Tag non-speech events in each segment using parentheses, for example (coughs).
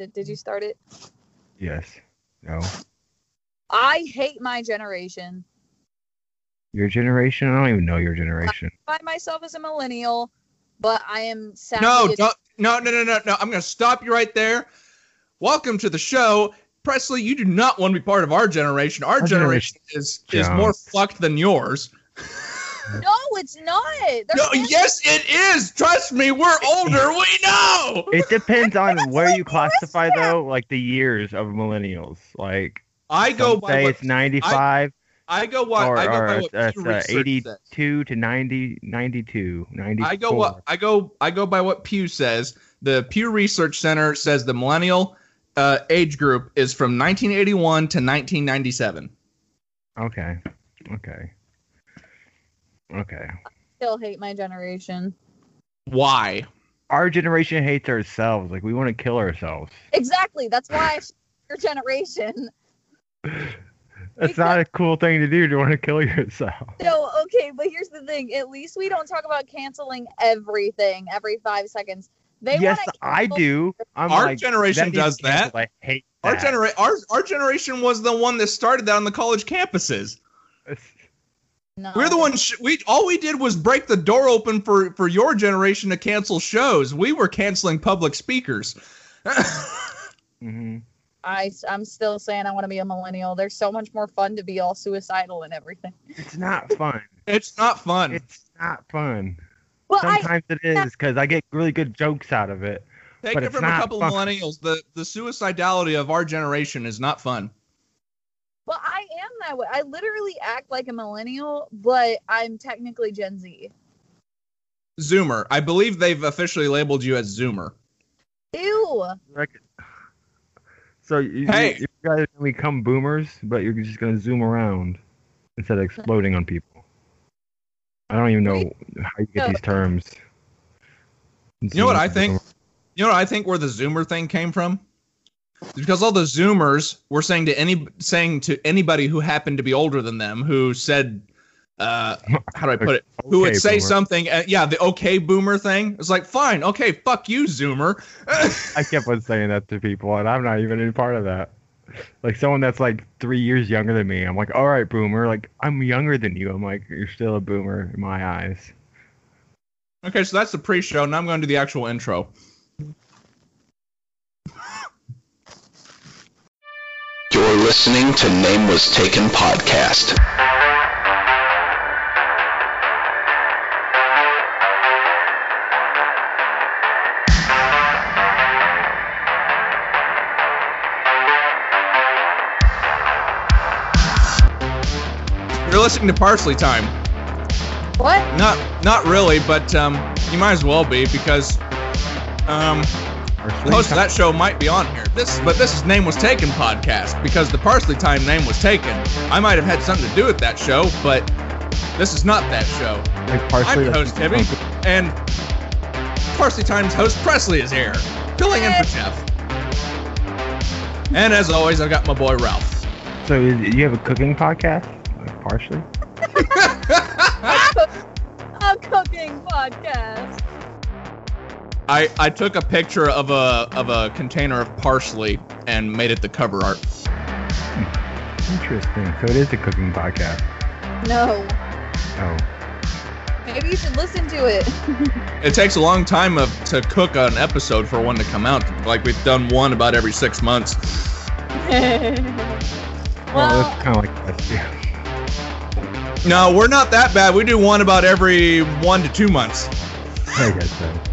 Did, did you start it? Yes. No. I hate my generation. Your generation? I don't even know your generation. I find myself as a millennial, but I am sad. No, don't, no, no, no, no, no. I'm going to stop you right there. Welcome to the show. Presley, you do not want to be part of our generation. Our, Our generation, is is Jones. more fucked than yours. (laughs) No, it's not. They're No, fans- yes, it is. Trust me, we're older. We know. It depends on where you classify Christmas. though, like the years of millennials. Like I go by say what, it's 95 I go what or, I go or by it's, what it's, Pew uh, 82 says. to 90, 92, 94. I go what I go I go by what Pew says. The Pew Research Center says the millennial uh, age group is from 1981 to 1997. Okay. Okay. Okay. still hate my generation. Why? Our generation hates ourselves. Like we want to kill ourselves. Exactly. That's why your generation. (laughs) That's not a cool thing to do to want to kill yourself. (laughs) No, okay, but here's the thing. At least we don't talk about canceling everything every five seconds. They yes, wanna I cancel- do. I'm Our like, generation needs does canceled. that. I hate Our that. genera- our our generation was the one that started that on the college campuses. No. We're the ones. Sh- we all we did was break the door open for for your generation to cancel shows. We were canceling public speakers. (laughs) hmm I, I'm still saying I want to be a millennial. There's so much more fun to be all suicidal and everything. It's not fun. it's not fun. It's not fun. Well, I, Sometimes it is because I get really good jokes out of it. Take but it it's from a not couple fun. of millennials. The the suicidality of our generation is not fun. Well, I am that way. I literally act like a millennial, but I'm technically Gen Z. Zoomer. I believe they've officially labeled you as Zoomer. Ew. So you, Hey. you, you guys can become boomers, but you're just gonna zoom around instead of exploding on people. I don't even know how you get these terms. You know what I think? You know what I think where the Zoomer thing came from? Because all the Zoomers were saying to any saying to anybody who happened to be older than them who said, uh, how do I put it? who would say boomer. something? Uh, yeah, the okay boomer thing. It's like fine, okay, fuck you, Zoomer. (laughs) I kept on saying that to people, and I'm not even any part of that. Like someone that's like three years younger than me, I'm like, all right, boomer. Like I'm younger than you. I'm like, you're still a boomer in my eyes. okay, so that's the pre-show. Now I'm going to do the actual intro. Listening to Name Was Taken podcast. You're listening to Parsley Time. What? Not not really, but um, you might as well be because um, Our the swing host of time- that show might be on here. This, but this is name was taken podcast because the Parsley Time name was taken. I might have had something to do with that show, but this is not that show. like, parsley I'm your that's- host, Hibby, and Parsley Time's host Presley is here, filling in for Jeff. And as always, I've got my boy Ralph. So you have a cooking podcast, like partially? (laughs) A cooking podcast. I, I took a picture of a of a container of parsley and made it the cover art. Interesting. So it is a cooking podcast. No. Oh, Maybe you should listen to it. (laughs) It takes a long time of, to cook an episode for one to come out. Like we've done one about every six months. (laughs) well, well, that's kind of like us too. No, we're not that bad. We do one about every one to two months. I guess so.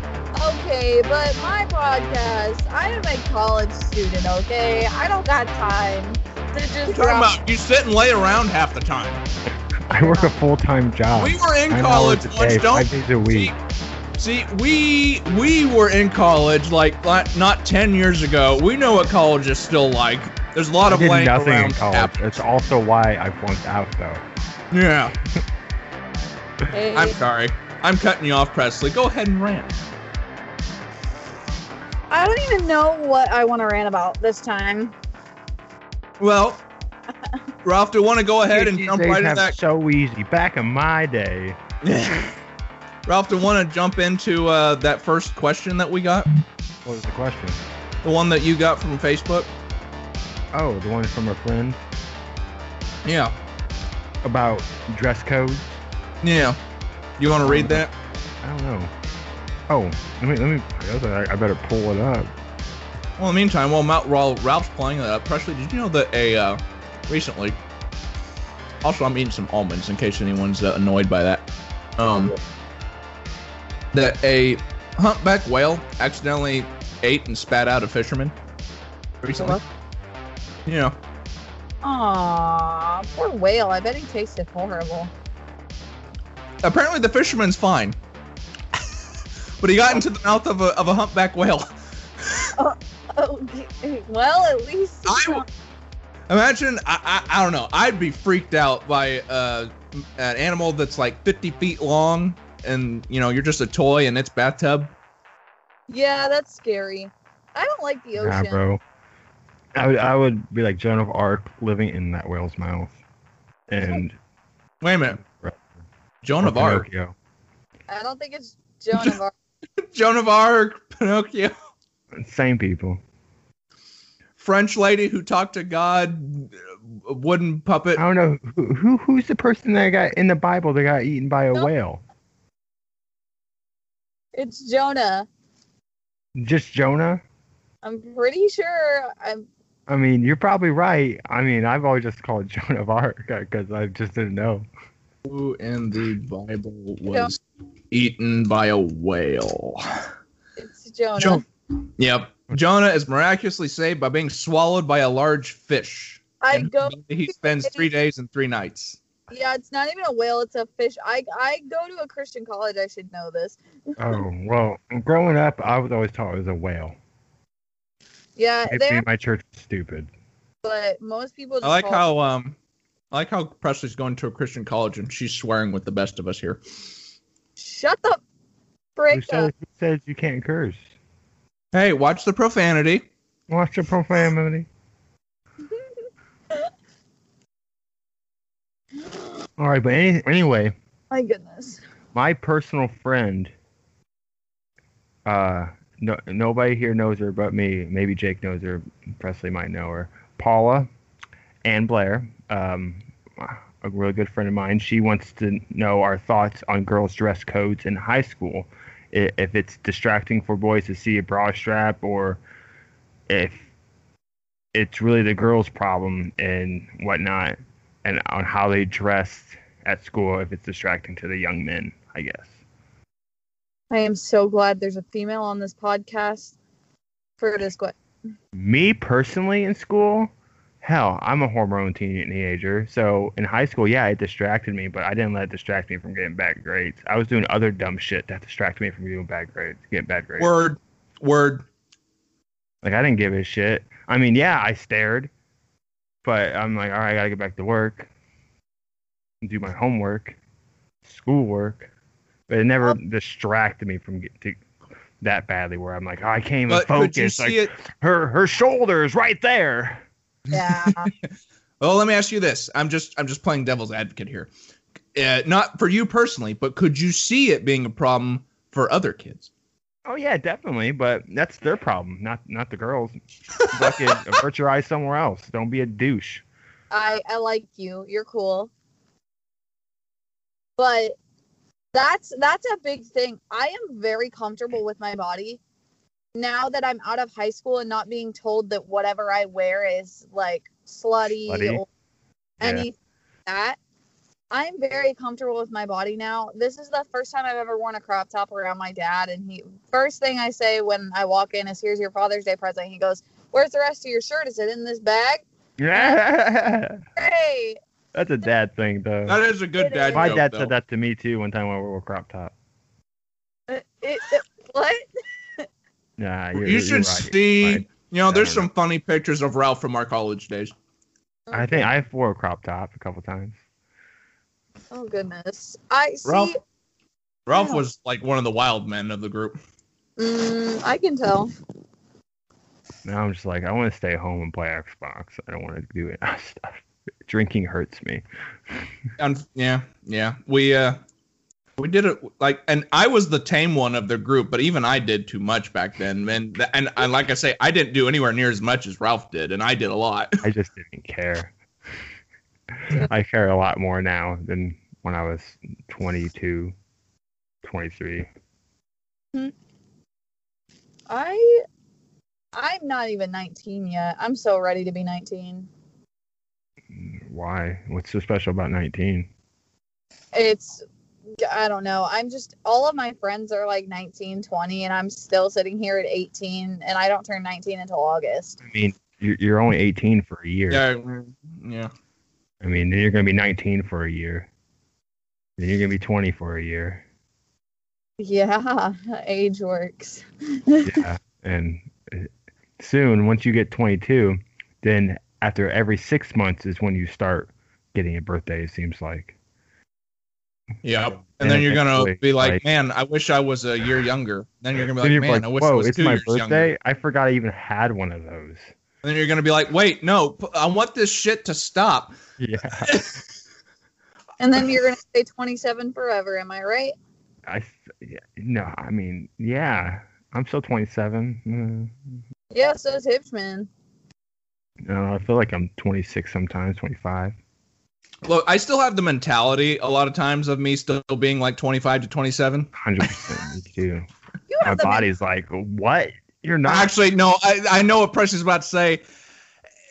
Okay, but my podcast, I am a college student, okay? I don't got time to just What are you talking drop- about? You sit and lay around half the time. (laughs) I work a full time job. We were in Nine college hours once. day, Don't five days a week. See, we we were in college like like not ten years ago. We know what college is still like. There's a lot I of did laying nothing around. in college. happening. That's also why I flunked out, though. Yeah, Hey, I'm sorry. I'm cutting you off, Presley. Go ahead and rant. I don't even know what I want to rant about this time. Well, (laughs) Ralph, do you want to go ahead and jump right into have that? so easy. Back in my day, (laughs) Ralph, do you want to jump into uh, that first question that we got? what was the question? The one that you got from Facebook? Oh, the one from a friend Yeah. about dress codes. Yeah. You want to read that? I don't know. Oh, let me let me. I I, I better pull it up. Well, in the meantime, while Mount while Ralph's playing that, up, Presley, did you know that a uh, recently? Also, I'm eating some almonds in case anyone's uh, annoyed by that. Um, that a humpback whale accidentally ate and spat out a fisherman recently. You know, Aw, poor whale. I bet he tasted horrible. apparently the fisherman's fine, but he got into the mouth of a of a humpback whale. (laughs) Oh, okay. well, at least. I w- Imagine, I, I, I don't know. I'd be freaked out by uh, an animal that's like 50 feet long, and you know you're just a toy in its bathtub. yeah, that's scary. I don't like the Nah, ocean. bro. I would I would be like Joan of Arc living in that whale's mouth, and Wait a minute, Joan or of Arc, Pinocchio. I don't think it's Joan of Arc. (laughs) Joan of Arc, Pinocchio, Same people. French lady who talked to God, wooden puppet. I don't know who, who who's the person that got in the Bible that got eaten by a No. whale. It's Jonah. Just Jonah. I'm pretty sure. I'm. I mean, you're probably right. I mean, I've always just called (laughs) Joan of Arc uh, because I just didn't know. Who in the Bible was eaten by a whale? It's Jonah. Jo- Yep. Jonah is miraculously saved by being swallowed by a large fish. I go. He spends three days and three nights. Yeah, it's not even a whale. It's a fish. I I go to a Christian college. I should know this. (laughs) Oh well, growing up, I was always taught it was a whale. Yeah, Maybe there. my church is stupid. But most people. Just I like how um, I like how Presley's going to a Christian college and she's swearing with the best of us here. Shut the Who frick says, up. who says you can't curse? Hey, watch the profanity. Watch the profanity. (laughs) All right, but any, anyway, My goodness. my personal friend. Uh, no, nobody here knows her but me. Maybe Jake knows her. Presley might know her. Paula, Ann Blair, um, a really good friend of mine. She wants to know our thoughts on girls' dress codes in high school. If it's distracting for boys to see a bra strap, or if it's really the girls' problem and whatnot, and on how they dress at school if it's distracting to the young men, I guess. I am so glad there's a female on this podcast for this question. Me personally in school, hell, I'm a hormone teenager. So in high school, yeah, it distracted me, but I didn't let it distract me from getting bad grades. I was doing other dumb shit that distracted me from getting bad grades, getting bad grades. Word, word. Like I didn't give a shit. I mean, yeah, I stared, but I'm like, all right, I gotta get back to work, do my homework, schoolwork, but it never distracted me from getting to that badly where I'm like, oh, I can't even But could you focus. Like see it? her her shoulders right there. Yeah. Well, let me ask you this. I'm just I'm just playing devil's advocate here. Uh, not for you personally, but could you see it being a problem for other kids? Oh yeah, definitely, but that's their problem, not not the girls. Fucking avert your eyes somewhere else. Don't be a douche. I I like you. You're cool. But that's that's a big thing. I am very comfortable with my body now that I'm out of high school and not being told that whatever I wear is like slutty, Slutty? or Yeah. any that. I'm very comfortable with my body now. This is the first time I've ever worn a crop top around my dad and he first thing I say when I walk in is here's your Father's Day present. He goes, "Where's the rest of your shirt? Is it in this bag?" (laughs) Yeah, Hey, that's a dad thing though. That is a good It dad is. My dad though. said that to me too one time when we were crop top. it, it, what? Nah, you're, You you're should right. see. Right. You know, there's don't some funny pictures of Ralph from our college days. I think I wore a crop top a couple times. Oh goodness. I see. Ralph? Ralph Wow. was like one of the wild men of the group. Mm, I can tell. Now I'm just like, I want to stay home and play Xbox. I don't want to do it (laughs) stuff. Drinking hurts me. And yeah, yeah, we uh, We did it like, and I was the tame one of the group, but even I did too much back then. And and, and like I say, I didn't do anywhere near as much as Ralph did, and I did a lot. (laughs) I just didn't care. I care a lot more now than when I was 22, 23. Hmm. I I'm not even 19 yet. I'm so ready to be 19. Why? What's so special about 19? It's I don't know. I'm just all of my friends are like 19, 20 and I'm still sitting here at 18 and I don't turn 19 until August. I mean, you're, you're only 18 for a year. Yeah, yeah. I mean, then you're going to be 19 for a year. Then you're going to be 20 for a year. Yeah, (laughs) age works. Yeah. and uh, soon, once you get 22, then after every six months is when you start getting a birthday, it seems like. Yep. And And then you're gonna be like, like- man, I wish I was a year younger. Then you're gonna be like, man, like, I wish I whoa, was it's two my years birthday. younger. I forgot I even had one of those. And then you're gonna be like, wait, no, I want this shit to stop. Yeah. And then you're gonna stay 27 forever. Am I right? I yeah, no, I mean, yeah, I'm still 27. Yeah, so is Hibschman. No, I feel like I'm 26 sometimes, 25. Look, I still have the mentality a lot of times of me still being like 25 to 27. 100% me too. (laughs) You My have the body's like, what? You're not. Actually, no, I, I know what Presley is about to say.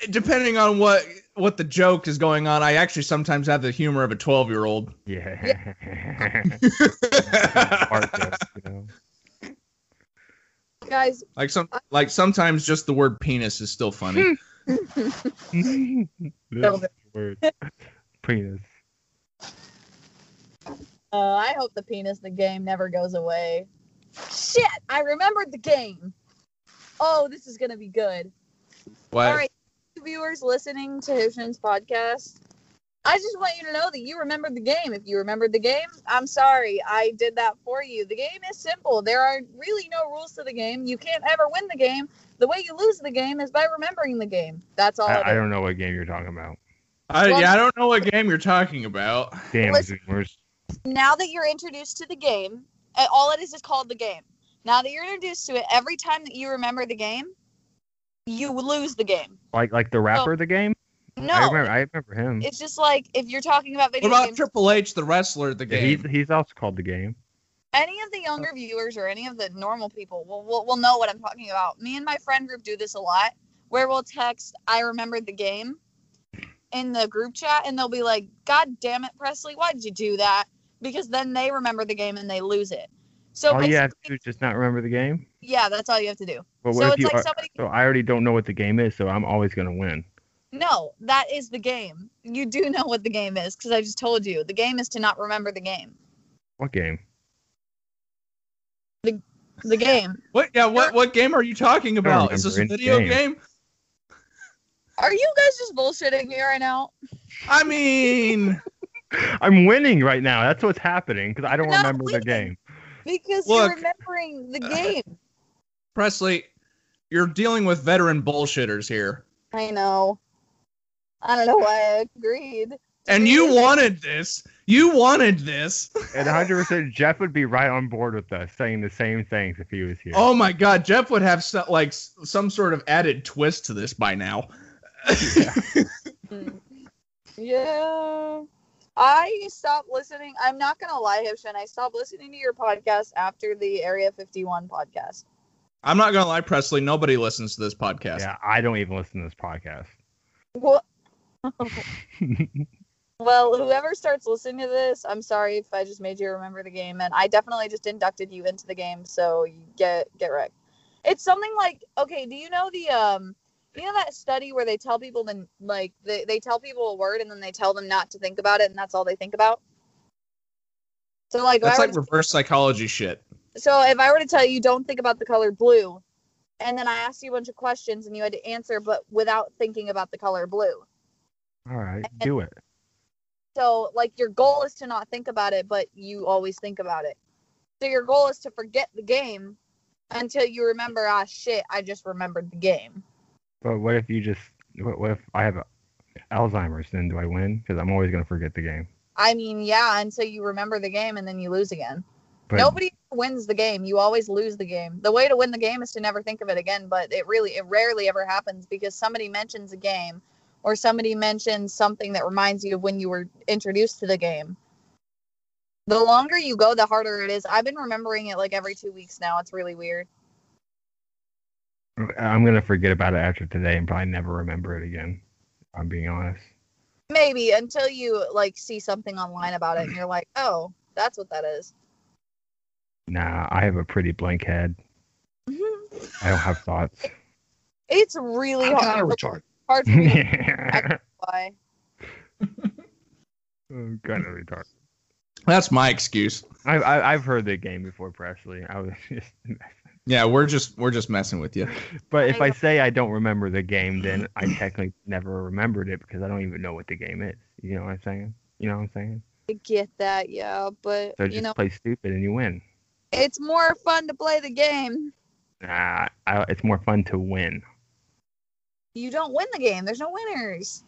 Depending on what what the joke is going on, I actually sometimes have the humor of a 12 year old. yeah. (laughs) Art jokes, you know. guys. like some like sometimes just the word penis is still funny. (laughs) That's the word. Penis. Uh, I hope the penis the game never goes away. Shit! I remembered the game. Oh, this is gonna be good. What? All right, viewers listening to Hibschman's podcast, I just want you to know that you remembered the game. If you remembered the game, I'm sorry, I did that for you. The game is simple. There are really no rules to the game. You can't ever win the game. The way you lose the game is by remembering the game. That's all. I, I don't know what game you're talking about. I, Well- yeah, I don't know what game you're talking about. Damn, Listen- Zoomers. now that you're introduced to the game, uh, all it is is called the game. Now that you're introduced to it, every time that you remember the game, you lose the game. Like like the rapper, the game. I No, remember. I remember him. it's just like if you're talking about video. What about games. Triple H, the wrestler, the Yeah, he's game? he's also called the game. any of the younger viewers or any of the normal people will, will, will know what I'm talking about. Me and my friend group do this a lot where we'll text, I remembered the game in the group chat, and they'll be like, God damn it, Presley, why did you do that? Because then they remember the game and they lose it. So all you have to do is just not remember the game. yeah, that's all you have to do. But what so if it's you? like are- somebody, so I already don't know what the game is, so I'm always gonna win. no, that is the game. You do know what the game is because I just told you. The game is to not remember the game. What game? The the game. What? Yeah, what what game are you talking about? Is this a video game. game? Are you guys just bullshitting me right now? I mean, (laughs) I'm winning right now. That's what's happening because I don't Not remember the game. Because Look. you're remembering the uh, game. Presley, you're dealing with veteran bullshitters here. I know. I don't know why I agreed. And you wanted this. You wanted this. And 100% Jeff would be right on board with us, saying the same things if he was here. Oh my god, Jeff would have so, like some sort of added twist to this by now. (laughs) Yeah. I stopped listening. I'm not gonna lie, Hibschman. I stopped listening to your podcast after the Area 51 podcast. I'm not gonna lie, Presley. Nobody listens to this podcast. Yeah, I don't even listen to this podcast. Well, (laughs) well, whoever starts listening to this, I'm sorry if I just made you remember the game, and I definitely just inducted you into the game, so you get get wrecked. It's something like okay. Do you know the um? You know that study where they tell people then like they, they tell people a word and then they tell them not to think about it and that's all they think about. So like, That's I were like to- reverse psychology shit. so if I were to tell you don't think about the color blue, and then I asked you a bunch of questions and you had to answer but without thinking about the color blue. All right, do it. So like your goal is to not think about it, but you always think about it. So your goal is to forget the game until you remember, ah shit, I just remembered the game. But what if you just? What, what if I have Alzheimer's? Then do I win? Because I'm always gonna forget the game. I mean, yeah, until you remember the game and then you lose again. But Nobody wins the game. You always lose the game. The way to win the game is to never think of it again, but it really it rarely ever happens because somebody mentions a game or somebody mentions something that reminds you of when you were introduced to the game. The longer you go, the harder it is. I've been remembering it like every 2 weeks now. It's really weird. I'm gonna forget about it after today and probably never remember it again. I'm being honest. Maybe until you like see something online about it and you're like, "Oh, that's what that is." Nah, I have a pretty blank head. Mm-hmm. I don't have thoughts. It's really I'm kind hard, of retarded. hard for me to (laughs) (laughs) I'm why. kind of retarded. That's my excuse. I, I I've heard the game before, Presley. I was (laughs) just, Yeah, we're just we're just messing with you. (laughs) but if I I say I don't remember the game, then I technically never remembered it because I don't even know what the game is. You know what I'm saying? You know what I'm saying? I get that, yeah, but So just you know, play stupid and you win. it's more fun to play the game. Nah, I, it's more fun to win. You don't win the game. There's no winners.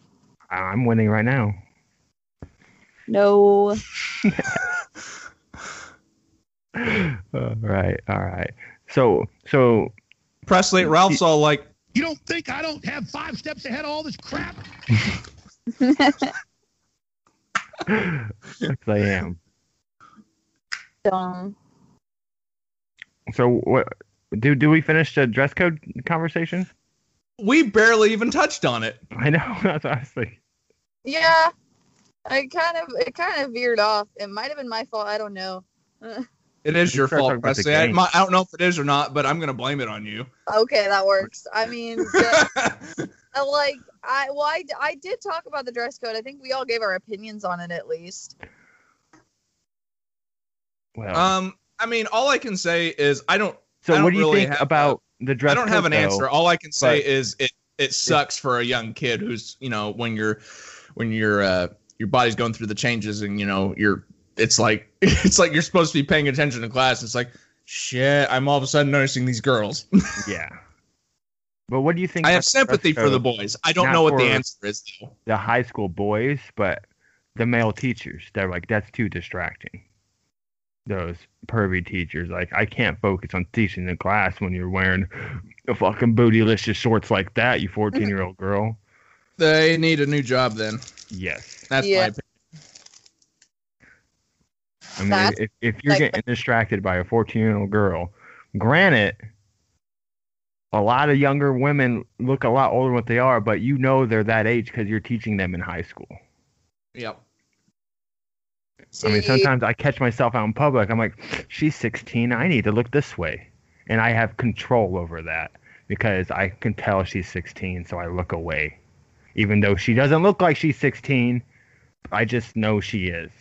I'm winning right now. No. (laughs) (laughs) all right, all right. So, so Presley, Ralph's all like, You don't think I don't have five steps ahead of all this crap? (laughs) yes, I am. Dumb. So, what? Do do we finish the dress code conversation? we barely even touched on it. I know (laughs) that's what I was thinking. Yeah. I kind of it kind of veered off. It might have been my fault. I don't know. (laughs) It is your fault, talking Presley. I, my- I don't know if it is or not, but I'm gonna blame it on you. okay, that works. I (laughs) mean, the- like I well, I, I did talk about the dress code. I think we all gave our opinions on it at least. Well, um, I mean, all I can say is I don't. so I what don't do you really think have about the dress code? I don't have an though? answer. All I can say is it it sucks for a young kid who's you know when you're when you're uh your body's going through the changes and you know you're it's like (laughs) it's like you're supposed to be paying attention to class. It's like shit. I'm all of a sudden noticing these girls. (laughs) Yeah. But what do you think? I have sympathy for the boys. I don't know what the answer is though. the high school boys, but the male teachers. They're like, that's too distracting. Those pervy teachers, like, I can't focus on teaching the class when you're wearing a fucking bootylicious shorts like that, you 14 year old girl. They need a new job then. Yes. That's Yeah. my opinion. I mean, That's if, if you're like- getting distracted by a 14 year old girl, granted, a lot of younger women look a lot older than what they are, but you know they're that age because you're teaching them in high school. Yep. I mean, sometimes I catch myself out in public. I'm like, she's 16. I need to look this way. And I have control over that because I can tell she's 16, so I look away. Even though she doesn't look like she's 16, I just know she is.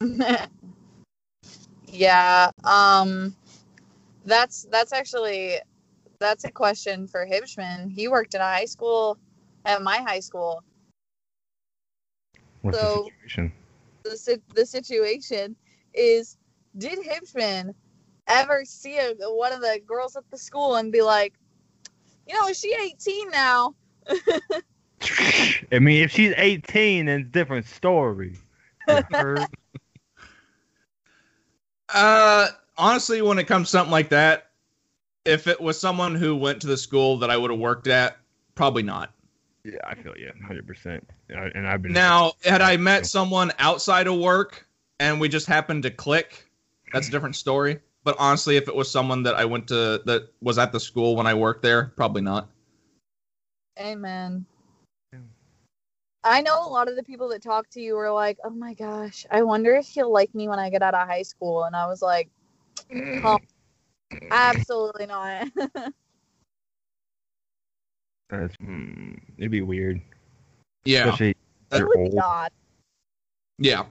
(laughs) yeah. Um, that's that's actually that's a question for Hibschman. He worked in a high school at my high school. What's So- the situation? The the situation is, did Hibschman ever see a, one of the girls at the school and be like, you know, is she 18 now? (laughs) (laughs) I mean, if she's 18, then it's a different story. You heard? Uh, honestly, when it comes to something like that, if it was someone who went to the school that I would have worked at, probably not. yeah, I feel you 100%. And I've been Now, had I met someone outside of work and we just happened to click, that's a different story. But honestly, if it was someone that I went to that was at the school when I worked there, probably not. Amen. Yeah. I know a lot of the people that talk to you were like, "Oh my gosh, I wonder if he'll like me when I get out of high school." And I was like, "Oh, absolutely not." (laughs) That's, mm, it'd be weird. Yeah, Especially it they're would old. be odd. yeah,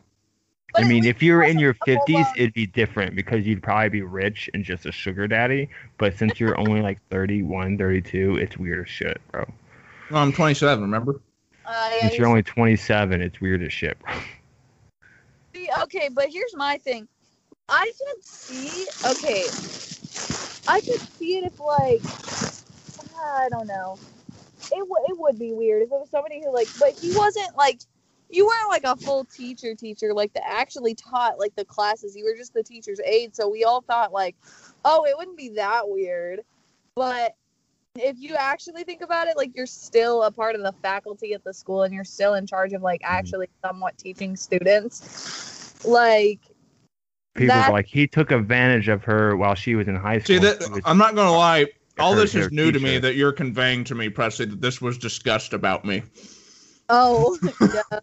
But I mean, if you were in your 50s, it'd be different because you'd probably be rich and just a sugar daddy. But since you're only like 31, 32, it's weird as shit, bro. well, I'm 27. Remember? Uh, yeah, Since you're only 27, it's weird as shit. See, okay, but here's my thing. I can see, okay, I could see it if like, I don't know. It would it would be weird if it was somebody who like, but he wasn't like, you weren't like a full teacher teacher like that actually taught like the classes. You were just the teacher's aide. So we all thought like, oh, it wouldn't be that weird. But if you actually think about it, like you're still a part of the faculty at the school and you're still in charge of like mm-hmm. actually somewhat teaching students. Like People That- like he took advantage of her while she was in high See school. that She was- I'm not gonna lie. All her- this is her new to me that you're conveying to me, Presley, that this was discussed about me. Oh, (laughs) (laughs) yeah.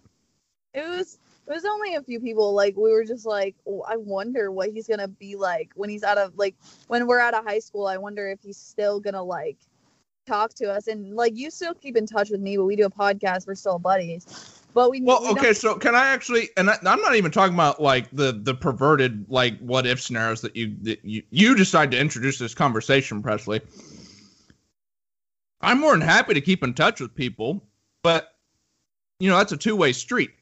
It was it was only a few people. Like we were just like, oh, I wonder what he's gonna be like when he's out of like when we're out of high school. I wonder if he's still gonna like talk to us and like you still keep in touch with me, but we do a podcast. We're still buddies. But we Well, we okay, so can I actually? And I, I'm not even talking about like the the perverted like what if scenarios that you that you you decide to introduce this conversation, Presley. I'm more than happy to keep in touch with people, but you know that's a two way street.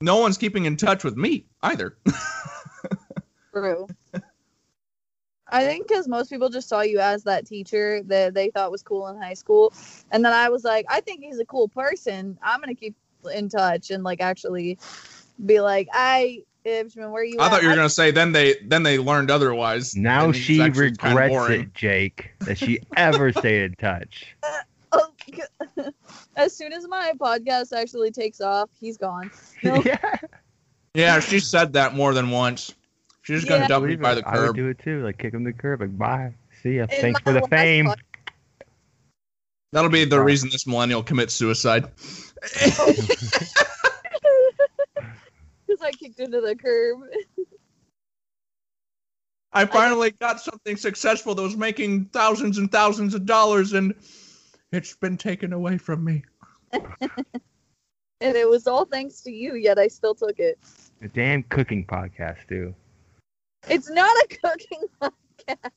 No one's keeping in touch with me either. (laughs) True. I think because most people just saw you as that teacher that they thought was cool in high school, and then I was like, I think he's a cool person. I'm gonna keep in touch and like actually be like, I, Hibschman, where you? I at? thought you were gonna say then they then they learned otherwise. now she actually kinda regrets it, Jake, that she (laughs) ever stayed in touch. (laughs) Oh, (laughs) as soon as my podcast actually takes off, he's gone. No. yeah. Yeah, she said that more than once. She's just gonna Yeah. dump me by the curb. I would do it too. Like kick him to the curb. Like bye. See ya. In Thanks for the fame. pod- That'll be the Wow. reason this millennial commits suicide. (laughs) Because I kicked into the curb. I finally got something successful that was making thousands and thousands of dollars, and it's been taken away from me. (laughs) And it was all thanks to you, yet I still took it. The damn cooking podcast too. It's not a cooking (laughs) podcast.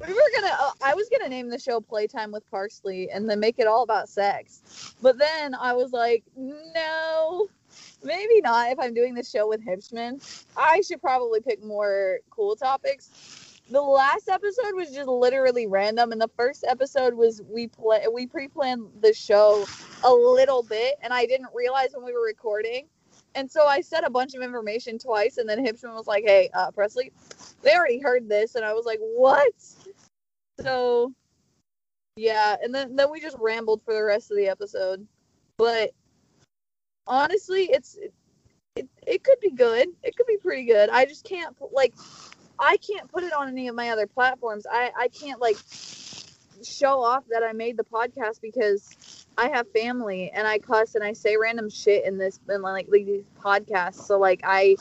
we were gonna, uh, I was gonna name the show Playtime with Parsley and then make it all about sex. But then I was like, no, maybe not if I'm doing this show with Hibschman. I should probably pick more cool topics. The last episode was just literally random, and the first episode was we play we pre-planned the show a little bit, and I didn't realize when we were recording. And so I said a bunch of information twice, and then Hibschman was like, "Hey, uh, Presley, they already heard this," and I was like, "What?" So, yeah, and then then we just rambled for the rest of the episode. But honestly, it's it, it could be good. It could be pretty good. I just can't like I can't put it on any of my other platforms. I I can't like show off that I made the podcast because I have family and I cuss and I say random shit in this in like these podcasts. So like I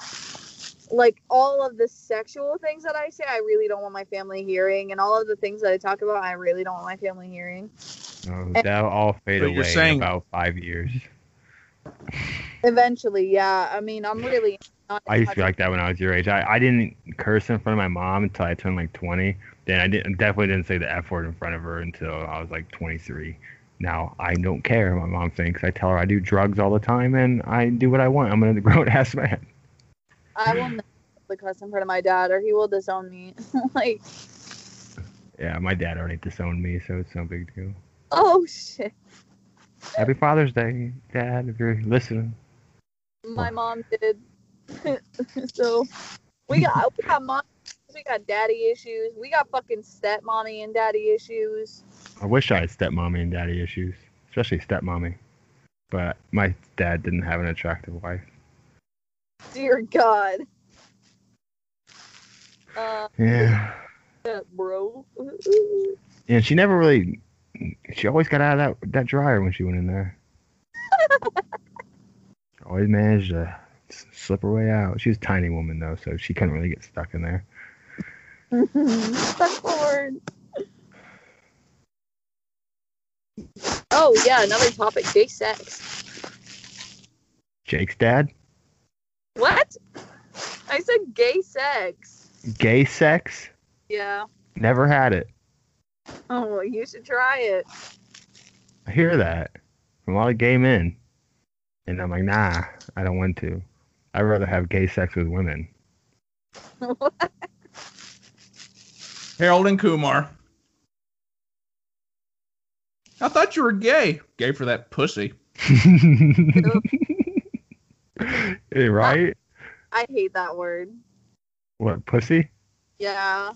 like all of the sexual things that I say, I really don't want my family hearing, and all of the things that I talk about, I really don't want my family hearing. Oh, that'll all fade away you're saying- in about five years. Eventually, yeah. I mean, I'm really. Not I used to be like that when I was your age. I, I didn't curse in front of my mom until I turned like 20. Then I didn't definitely didn't say the F word in front of her until I was like 23. Now I don't care. My mom thinks I tell her I do drugs all the time and I do what I want. I'm a (laughs) grown ass man. I will never cuss in front of my dad, or he will disown me. (laughs) like, Yeah, my dad already disowned me, so it's no big deal. oh shit. Happy Father's Day, Dad, if you're listening. My mom did. (laughs) so we got we got mom, we got daddy issues. We got fucking stepmommy and daddy issues. I wish I had stepmommy and daddy issues, especially stepmommy. But my dad didn't have an attractive wife. Dear God. Uh, Yeah. bro. And she never really. She always got out of that that dryer when she went in there. (laughs) always managed to slip her way out. She was a tiny woman though, so she couldn't really get stuck in there. Stuck forward. Oh yeah, another topic: gay sex. Jake's dad, What? I said gay sex. gay sex, Yeah. never had it. Oh, well, you should try it. I hear that from a lot of gay men, and I'm like, nah, I don't want to. I'd rather have gay sex with women. (laughs) Harold and Kumar. I thought you were gay. Gay for that pussy. (laughs) Right? I hate that word. What pussy? Yeah,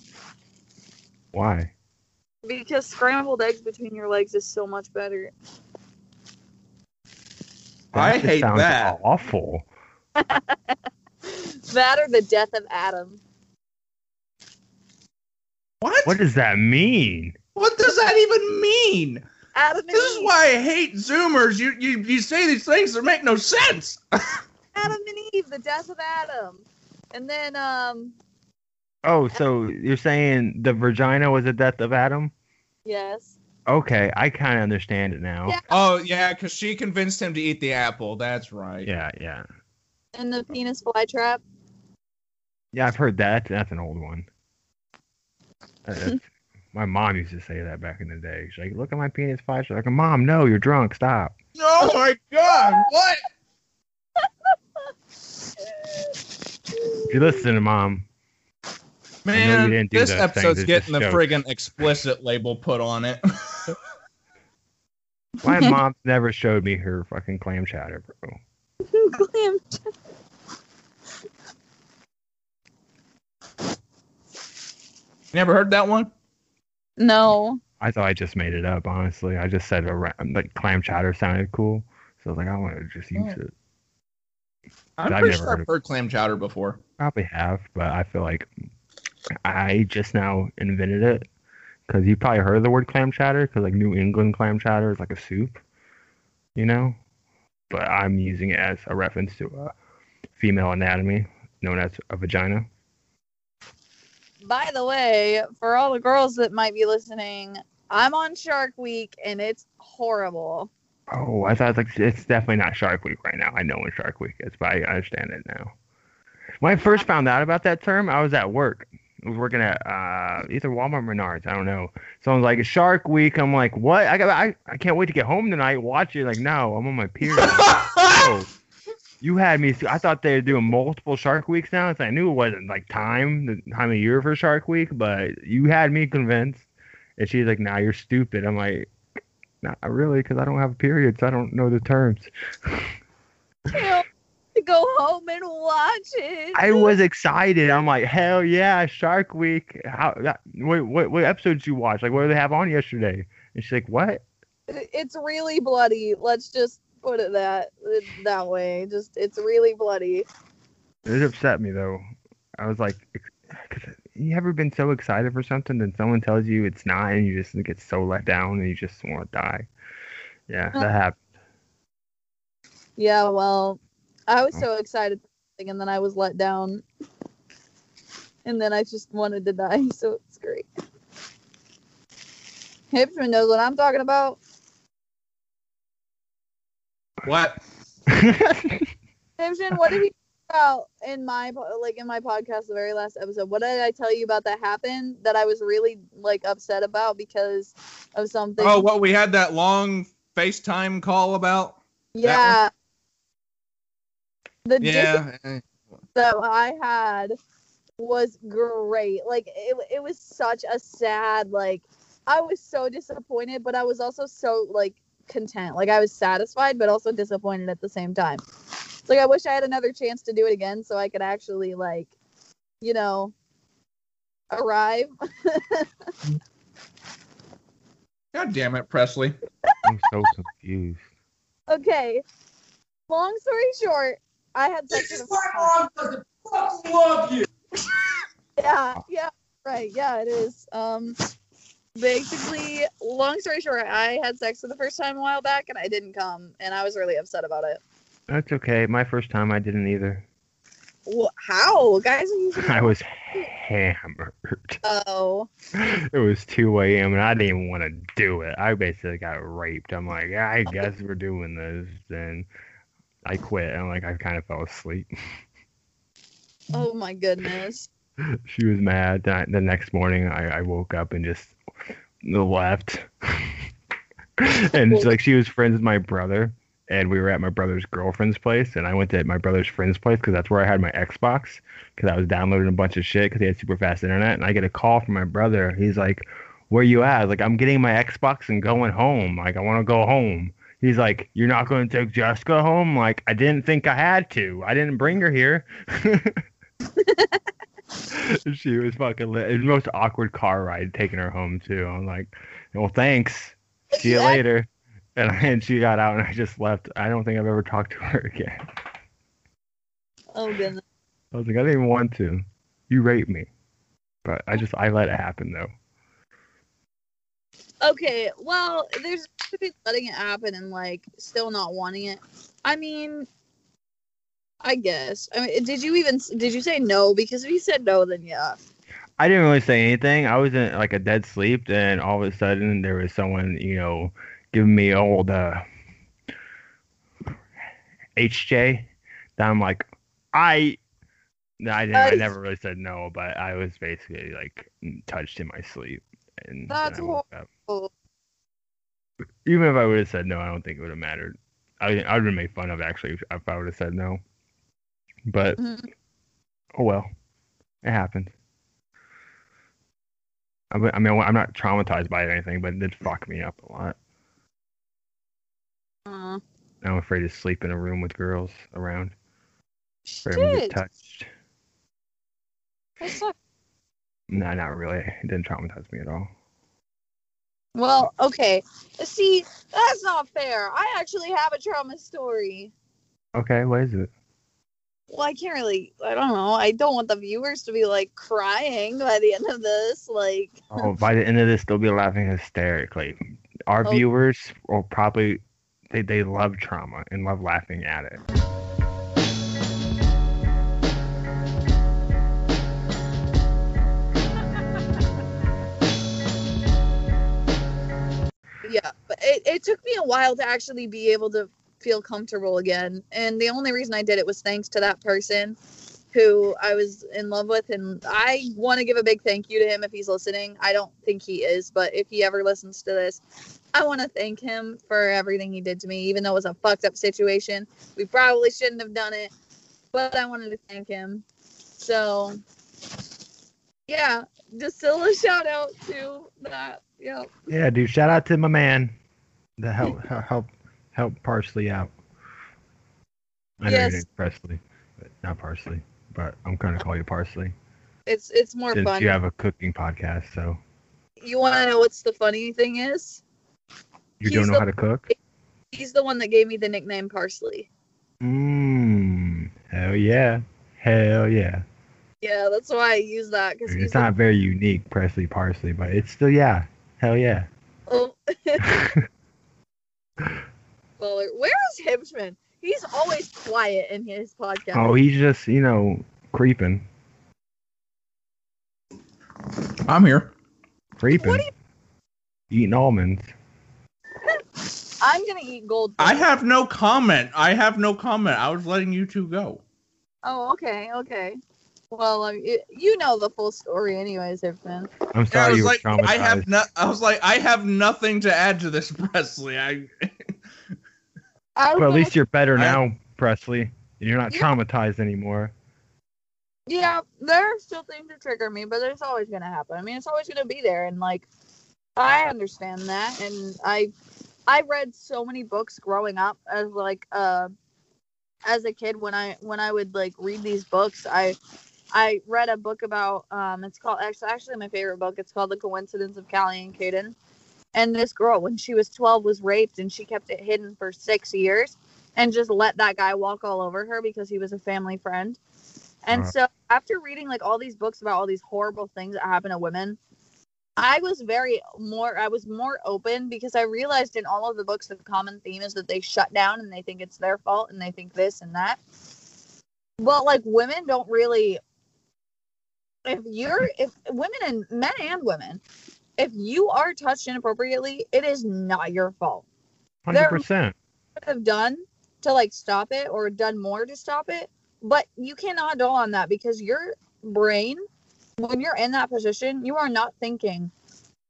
Why? because scrambled eggs between your legs is so much better. I hate that. Awful. (laughs) That or the death of Adam. What? What does that mean? What does that even mean? Adam This is Eve. why I hate Zoomers. You you you say these things that make no sense. (laughs) Adam and Eve, the death of Adam, and then um, Oh, so you're saying the vagina was the death of Adam? yes, Okay, I kind of understand it now. Yeah. Oh yeah, because she convinced him to eat the apple. That's right. Yeah, yeah. and the penis fly trap. Yeah, I've heard that. That's an old one. That's- (laughs) my mom used to say that back in the day. She's like, "Look at my penis flash." She's like, "Mom, no, you're drunk. Stop." Oh my god! What? If you listen to mom, Man, this episode's getting the just friggin' explicit label put on it. my (laughs) mom never showed me her fucking clam chowder, bro. Glam. Never heard that one? No, I thought I just made it up. Honestly, I just said a ra- like clam chowder sounded cool, so I was like, I want to just use Oh. it. I'm I've pretty never sure heard I've heard clam chowder before. Probably have, but I feel like I just now invented it because you probably heard of the word clam chowder because like New England clam chowder is like a soup, you know. But I'm using it as a reference to a female anatomy known as a vagina. By the way, for all the girls that might be listening, I'm on Shark Week and it's horrible. Oh, I thought like it's definitely not Shark Week right now. I know when Shark Week is, but I understand it now. When I first found out about that term, I was at work. I was working at uh, either Walmart or Menards. I don't know. Someone's like Shark Week. I'm like, what? I got. I, I can't wait to get home tonight. Watch it. Like, no, I'm on my period. (laughs) oh, you had me. I thought they were doing multiple Shark Weeks now. So I knew it wasn't like time, the time of year for Shark Week, but you had me convinced. And she's like, "Nah, you're stupid." I'm like, "Not really, because I don't have a period, so I don't know the terms." (laughs) To go home and watch it. I was excited. I'm like, "Hell yeah, Shark Week!" How? That, what, what what episodes you watch? Like, what do they have on yesterday? And she's like, "What?" It's really bloody. Let's just put it that that way. Just it's really bloody. It upset me though. I was like, cause you ever been so excited for something, then someone tells you it's not, and you just get so let down, and you just want to die. Yeah, that happened. Yeah, well, I was Oh. so excited, and then I was let down, and then I just wanted to die. (laughs) So it's great. Hibschman knows what I'm talking about. What? (laughs) Hibschman, what did we about in my like in my podcast, the very last episode? What did I tell you about that happened that I was really like upset about because of something? Oh, what we had that long FaceTime call about? yeah. The dis- Yeah. Eh. that I had was great. Like it, it was such a sad like I was so disappointed, but I was also so like content. Like I was satisfied but also disappointed at the same time. It's like I wish I had another chance to do it again so I could actually like you know arrive. (laughs) God damn it, Presley. I'm so confused. okay. Long story short, I had sex with a mom doesn't fucking love you. (laughs) yeah, yeah, right. Yeah, it is. Um, basically, long story short, I had sex for the first time a while back, and I didn't come, and I was really upset about it. That's okay. My first time, I didn't either. Wh- How guys? (laughs) I was (laughs) hammered. Oh, It was 2 a.m. and I didn't even want to do it. I basically got raped. I'm like, yeah, I guess we're doing this. Then I quit. And like, I kind of fell asleep. oh my goodness. (laughs) she was mad. The next morning, I, I woke up and just left. (laughs) and it's like she was friends with my brother, and we were at my brother's girlfriend's place, and I went to my brother's friend's place because that's where I had my Xbox because I was downloading a bunch of shit because he had super fast internet, and I get a call from my brother. He's like, where you at? Like, I'm getting my Xbox and going home. Like, I want to go home. He's like, you're not going to take Jessica home? Like, I didn't think I had to. I didn't bring her here. (laughs) she was fucking lit. It was the most awkward car ride taking her home too. I'm like, well, thanks. See you later. And, (laughs) and she got out and I just left. I don't think I've ever talked to her (laughs) again. Oh goodness. I was like, I didn't even want to. You raped me. But I just, I let it happen though. Okay, well, there's between letting it happen and like still not wanting it. I mean, I guess. I mean, did you even did you say no? Because if you said no, then yeah. I didn't really say anything. I was in like a dead sleep, and all of a sudden there was someone, you know, giving me all the uh, HJ. That I'm like, I, no, I didn't. I never really said no, but I was basically like touched in my sleep, and That's I woke up. horrible. Even if I would have said no, I don't think it would have mattered. I I would have made fun of actually if I would have said no. But Mhm. oh well, it happened. I mean, I'm not traumatized by it or anything, but it did fuck me up a lot. Uh, I'm afraid to sleep in a room with girls around. Afraid I'm get shit. touched. That sucks. No, not really. It didn't traumatize me at all. Well, okay. See, that's not fair. I actually have a trauma story. Okay, what is it? Well, I can't really. I don't know. I don't want the viewers to be like crying by the end of this. Like, (laughs) Oh, by the end of this, they'll be laughing hysterically. Our Oh. viewers will probably they, they love trauma and love laughing at it. yeah, but it, it took me a while to actually be able to feel comfortable again. And the only reason I did it was thanks to that person who I was in love with. And I want to give a big thank you to him if he's listening. I don't think he is, but if he ever listens to this, I want to thank him for everything he did to me, even though it was a fucked up situation. We probably shouldn't have done it, but I wanted to thank him. So, yeah, just still a (laughs) shout out to that. Yeah. Yeah, dude. Shout out to my man. The help help help, Parsley out. I know Yes. your name's Presley, but not Parsley. But I'm gonna call you Parsley It's it's more since fun. you have a cooking podcast. So You want to know what's the funny thing is? you He's don't know the- how to cook. He's the one that gave me the nickname Parsley. Mmm. Hell yeah. Hell yeah. Yeah, that's why I use that because It's not very unique, Presley Parsley, but it's still yeah. Hell yeah. oh, (laughs) (laughs) well, where is Hibschman? He's always quiet in his podcast. Oh, he's just you know creeping, I'm here. creeping, What do eating almonds. (laughs) I'm gonna eat gold. I have no comment. I have no comment. I was letting you two go. Oh, okay, okay. Well, um, you, you know the full story, anyways, Hibschman. I'm Yeah, I sorry was you were like, traumatized. I have no. I was like, I have nothing to add to this, (laughs) Presley. I. I But at least you're better I- now, Presley. You're not Yeah. traumatized anymore. yeah, there are still things that trigger me, but it's always gonna happen. I mean, it's always gonna be there, and like, I understand that, and I, I read so many books growing up as like uh, as a kid when I when I would like read these books, I, I read a book about um, it's called actually actually my favorite book. It's called The Coincidence of Callie and Kayden, and this girl when she was 12 was raped and she kept it hidden for six years and just let that guy walk all over her because he was a family friend. And Right. so after reading like all these books about all these horrible things that happen to women, I was very more I was more open because I realized in all of the books the common theme is that they shut down and they think it's their fault and they think this and that. Well, like women don't really if you're if women and men and women, if you are touched inappropriately, it is not your fault. Hundred There- percent. could have done to like stop it or done more to stop it but you cannot dwell on that because your brain when you're in that position you are not thinking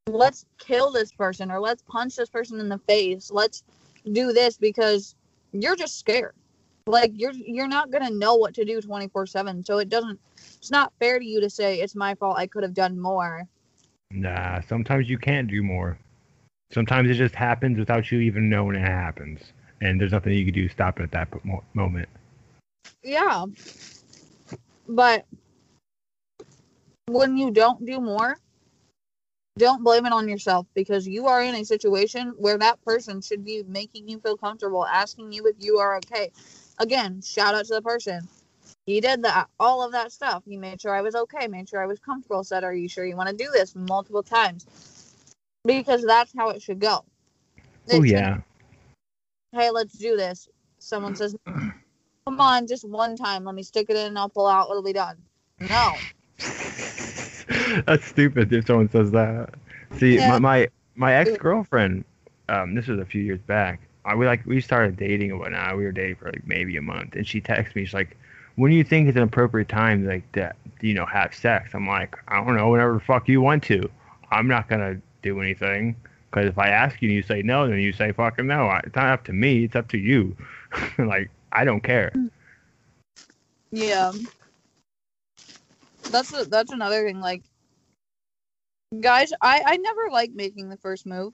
let's kill this person or let's punch this person in the face. Let's do this because you're just scared. Like you're you're not going to know what to do 24/7 so it doesn't it's not fair to you to say it's my fault. I could have done more Nah, sometimes you can't do more. Sometimes it just happens without you even knowing it happens, and there's nothing you can do to stop it at that moment. Yeah. But when you don't do more, don't blame it on yourself because you are in a situation where that person should be making you feel comfortable, asking you if you are okay. Again, shout out to the person. He did that, all of that stuff. He made sure I was okay, made sure I was comfortable, said, Are you sure you want to do this multiple times? Because that's how it should go. Oh yeah, Hey, let's do this. Someone says, Come on, just one time. Let me stick it in and I'll pull out. It'll be done. No. (laughs) that's stupid if someone says that. See, Yeah. my my, my ex girlfriend, um, this was a few years back. I we like we started dating and whatnot. We were dating for like maybe a month, and she texted me. She's like, "When do you think is an appropriate time like that? You know, have sex?" I'm like, "I don't know. Whenever the fuck you want to. I'm not gonna do anything." Because if I ask you and you say no, then you say fucking no. It's not up to me. It's up to you. (laughs) like I don't care. Yeah. That's a, that's another thing. Like, guys, I I never like making the first move.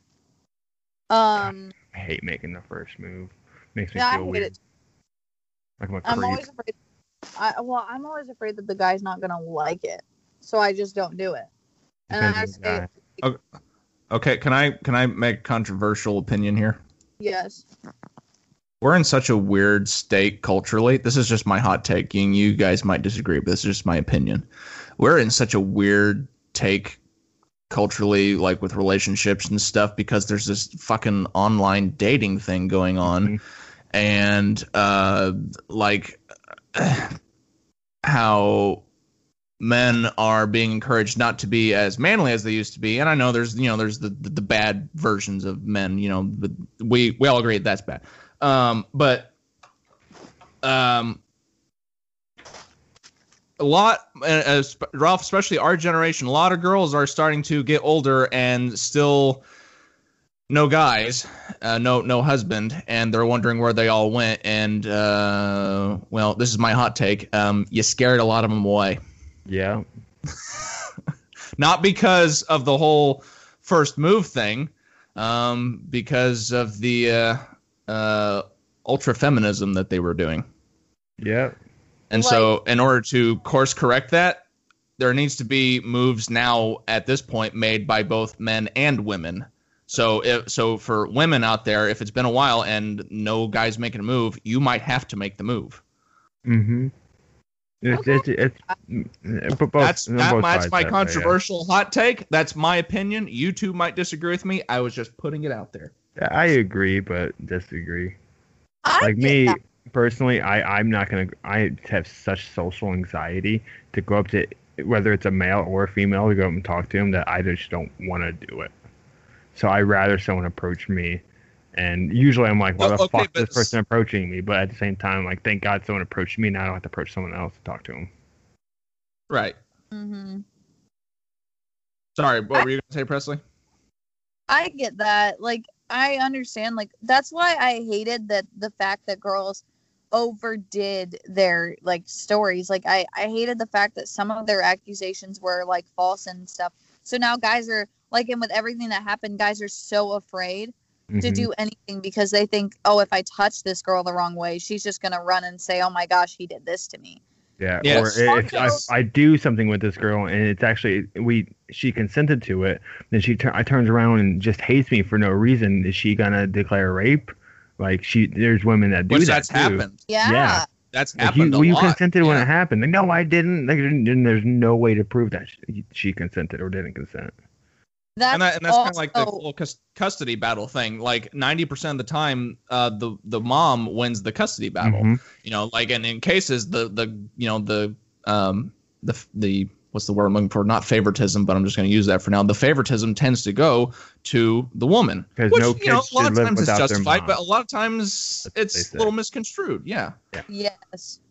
Um, I hate making the first move. Makes me yeah, feel weird. it. Like I'm I'm always afraid. I well, I'm always afraid that the guy's not gonna like it, so I just don't do it. And I Depends on the say guy. (laughs) Okay, can I can I make a controversial opinion here? yes. We're in such a weird state culturally. This is just my hot take. You, you guys might disagree, but this is just my opinion. We're in such a weird take culturally, like with relationships and stuff, because there's this fucking online dating thing going on, Mhm. and uh, like (clears throat) how men are being encouraged not to be as manly as they used to be. And i know there's you know there's the the, the bad versions of men you know we we all agree that that's bad. Um but um a lot as ralph especially our generation a lot of girls are starting to get older and still no guys uh, no no husband and they're wondering where they all went and uh well this is my hot take um you scared a lot of them away Yeah. (laughs) not because of the whole first move thing, um, because of the uh, uh, ultra feminism that they were doing. Yeah. And so, in order to course correct that, there needs to be moves now at this point made by both men and women. So, if, so for women out there, if it's been a while and no guys making a move, you might have to make the move. Mm-hmm. It's, Okay. it's, it's, it's, both, that's mm, that, that's my that way, yeah. controversial hot take. That's my opinion. You two might disagree with me. I was just putting it out there. I agree, but disagree. I like me that. personally, I I'm not gonna. I have such social anxiety to go up to whether it's a male or a female to go up and talk to him that I just don't want to do it. So I rather someone approach me, and usually I'm like, why Oh, the okay, fuck is this person approaching me? But at the same time, like, thank God someone approached me. Now I don't have to approach someone else to talk to him. Right. Mhm. Sorry, what were you going to say, Presley? I get that. Like, I understand. Like, that's why I hated that the fact that girls overdid their like stories. Like, I I hated the fact that some of their accusations were like false and stuff. So now guys are like, and with everything that happened, guys are so afraid to Mhm. do anything because they think, oh, if I touch this girl the wrong way, she's just gonna run and say, oh my gosh, he did this to me. Yeah, Yes. or if I, I do something with this girl and it's actually we she consented to it, then she tur- I turns around and just hates me for no reason. Is she gonna declare rape? Like she, there's women that do Which that that's too. happened. Yeah. Yeah. That's Like, happened you, a well, you lot. consented when it happened. Like, no, I didn't. Like, then there's no way to prove that she, she consented or didn't consent. That's and, that, and that's kind of like the whole cus- custody battle thing. Like ninety percent of the time, uh, the the mom wins the custody battle. Mhm. You know, like and in cases the the you know the um the the what's the word I'm looking for? Not favoritism, but I'm just going to use that for now. The favoritism tends to go to the woman, 'Cause which no you know a lot of times it's justified, but a lot of times That's it's a little misconstrued. Yeah. Yes.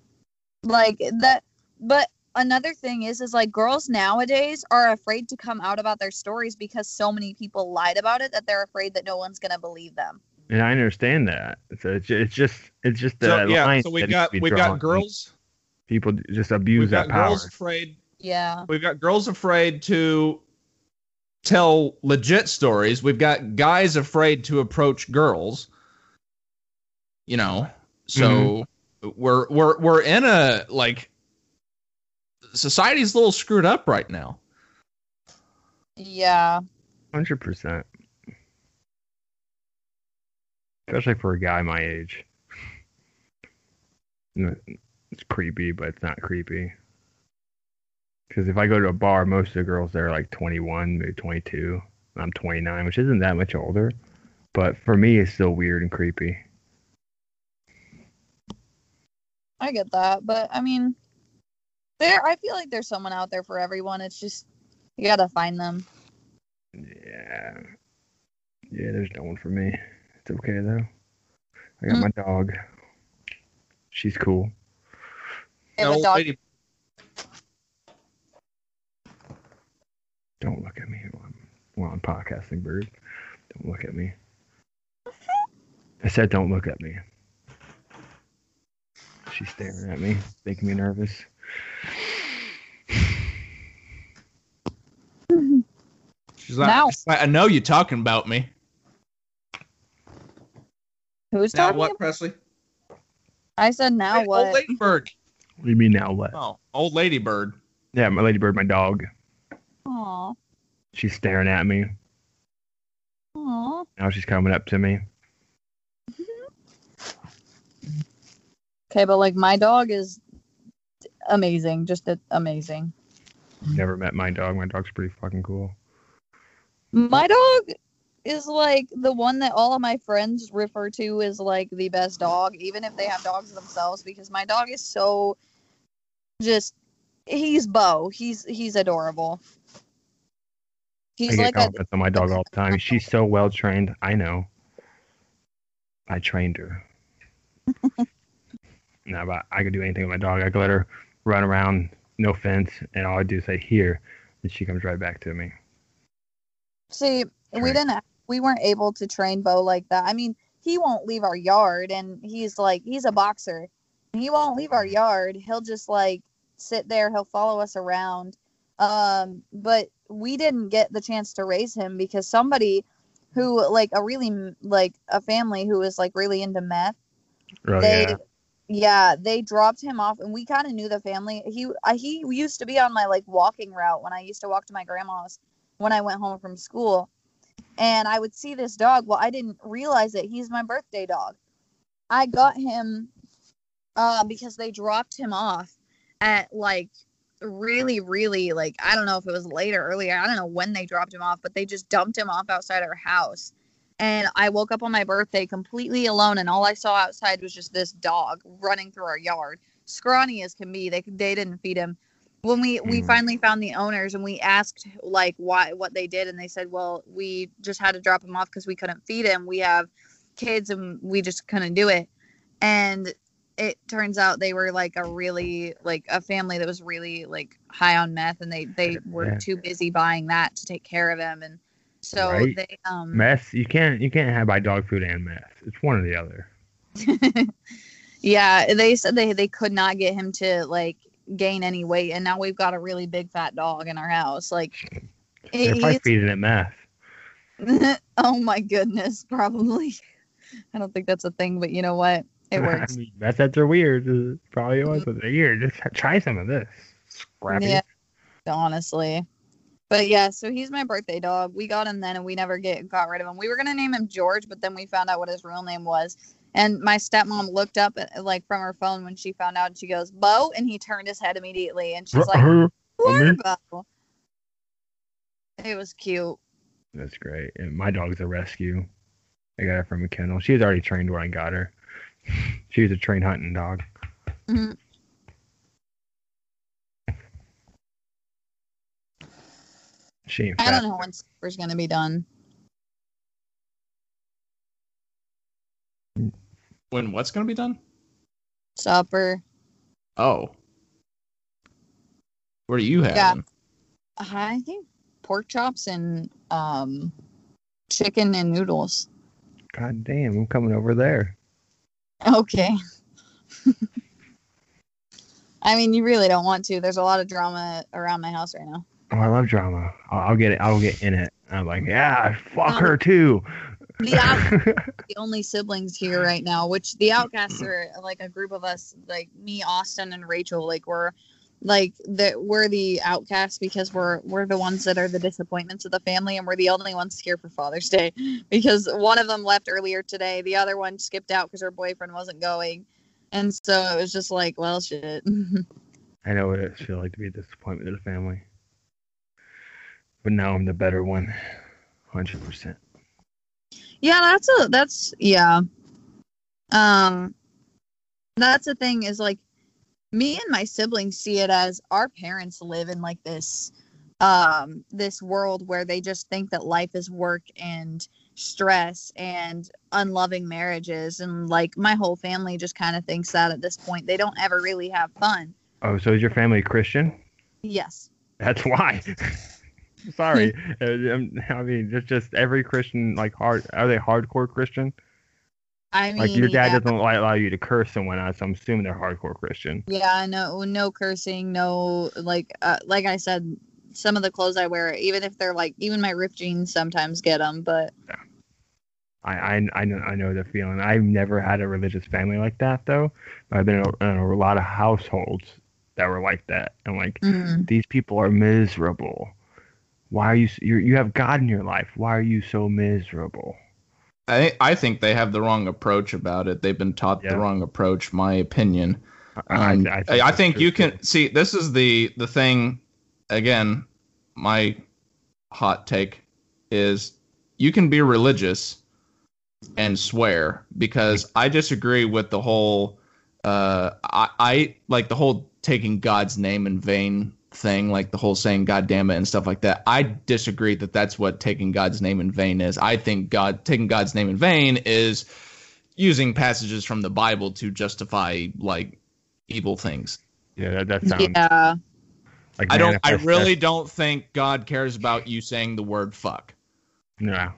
Like that but another thing is is like girls nowadays are afraid to come out about their stories because so many people lied about it that they're afraid that no one's going to believe them. And I understand that. So it's, ju- it's just it's just the So yeah, line so we that got we've got girls People just abuse we've that power. girls afraid Yeah. we've got girls afraid to tell legit stories. We've got guys afraid to approach girls. You know, so mm-hmm. we're we're we're in a like society's a little screwed up right now. Yeah. Hundred percent. Especially for a guy my age. It's creepy, but it's not creepy. Because if I go to a bar, most of the girls there are like 21, maybe 22. I'm 29, which isn't that much older. But for me, it's still weird and creepy. I get that, but I mean, there. I feel like there's someone out there for everyone. It's just you gotta find them. Yeah. Yeah, there's no one for me. It's okay though. I got mm. my dog. She's cool. They have old dog. lady- Don't look at me while I'm, while I'm podcasting, bird. Don't look at me. I said don't look at me. She's staring at me, making me nervous. She's like, Now- I know you're talking about me. Who's Now talking? what, Presley? I said now Hey, what? Old lady bird. What do you mean now what? Oh, old lady bird. Yeah, my ladybird, my dog. Aw, She's staring at me. aw. Now she's coming up to me. Okay, but like my dog is amazing, just amazing. Never met my dog. My dog's pretty fucking cool. My dog is like the one that all of my friends refer to as like the best dog, even if they have dogs themselves, because my dog is so just he's Bo. He's he's adorable. I get like a compliments on my dog all the (laughs) time. She's so well trained. I know. I trained her. (laughs) no, but I could do anything with my dog. I could let her run around, no fence, and all I do is say here, and she comes right back to me. see we didn't we weren't able to train Bo like that. I mean, he won't leave our yard and he's like he's a boxer. He won't leave our yard. He'll just like sit there, he'll follow us around. Um but we didn't get the chance to raise him because somebody who like a really like a family who was like really into meth Oh they yeah. yeah they dropped him off and we kind of knew the family. He I, he used to be on my like walking route when i used to walk to my grandma's when i went home from school. And i would see this dog. Well i didn't realize it. He's my birthday dog. I got him uh because they dropped him off at like really really like i don't know if it was later, or earlier i don't know when they dropped him off but they just dumped him off outside our house and I woke up on my birthday completely alone, and all I saw outside was just this dog running through our yard, scrawny as can be. They they didn't feed him. When we we Mm. finally found the owners and we asked like why what they did, and they said, well, we just had to drop him off because we couldn't feed him. We have kids, and we just couldn't do it. And it turns out they were like a really like a family that was really like high on meth, and they they were Yeah. too busy buying that to take care of him, and so Right. they um Meth. You can't. You can't have my dog food and meth. It's one or the other. (laughs) yeah, they said they they could not get him to like gain any weight, and now we've got a really big fat dog in our house. Like, They're probably feeding it meth. (laughs) oh my goodness, probably. (laughs) I don't think that's a thing, but you know what? It works. (laughs) I mean, meth heads are weird. It probably was, but they're here. Just try some of this. Scrappy. Yeah, honestly. But yeah, so he's my birthday dog. We got him then, and we never get got rid of him. We were gonna name him George, but then we found out what his real name was. And my stepmom looked up at, like from her phone when she found out, and she goes, "Bo," and he turned his head immediately, and she's like, Uh-huh. "Poor? Mm-hmm. Bo." It was cute. That's great. And my dog's a rescue. I got her from a kennel. She was already trained where I got her. She was a trained hunting dog. Mhm. She I don't know when supper's gonna be done. When what's gonna be done? Supper. Oh. What are you having? Yeah. I think pork chops and um chicken and noodles. God damn, I'm coming over there. Okay. (laughs) I mean, you really don't want to. There's a lot of drama around my house right now. Oh, I love drama. I'll, I'll get it. I'll get in it. I'm like, yeah, fuck um, her too. The out- (laughs) the only siblings here right now, which the outcasts are like a group of us, like me, Austin, and Rachel. Like we're like that we're the outcasts because we're we're the ones that are the disappointments of the family, and we're the only ones here for Father's Day (laughs) because one of them left earlier today, the other one skipped out because her boyfriend wasn't going, and so it was just like, well, shit. (laughs) I know what it feels like to be a disappointment to the family. But now I'm the better one. 100%. Yeah, that's a that's yeah. Um that's the thing is like me and my siblings see it as our parents live in like this um this world where they just think that life is work and stress and unloving marriages and like my whole family just kind of thinks that at this point they don't ever really have fun. Oh, so is your family Christian? Yes. That's why. (laughs) Sorry. (laughs) Uh, um, I mean, just just every Christian like hard are they hardcore Christian? I mean Like your dad yeah. doesn't allow you to curse and whatnot, so I'm assuming they're hardcore Christian. Yeah, no, no cursing, no like, uh, like I said, some of the clothes I wear, even if they're like, even my ripped jeans sometimes get them, but I, I, I know I know the feeling. I've never had a religious family like that though. I've been in a, in a lot of households that were like that. And like mm, these people are miserable. Why are you you you have God in your life? Why are you so miserable? I I think they have the wrong approach about it. They've been taught Yeah. the wrong approach. My opinion. I, Um, I, I, think true, you too. can see. This is the the thing. Again, my hot take is you can be religious and swear because I disagree with the whole. Uh, I, I like the whole taking God's name in vain thing, like the whole saying "God damn it" and stuff like that. I disagree that that's what taking God's name in vain is. I think God taking God's name in vain is using passages from the Bible to justify like evil things. Yeah, that, that sounds yeah, like I don't. I really dest- don't think God cares about you saying the word "fuck." No.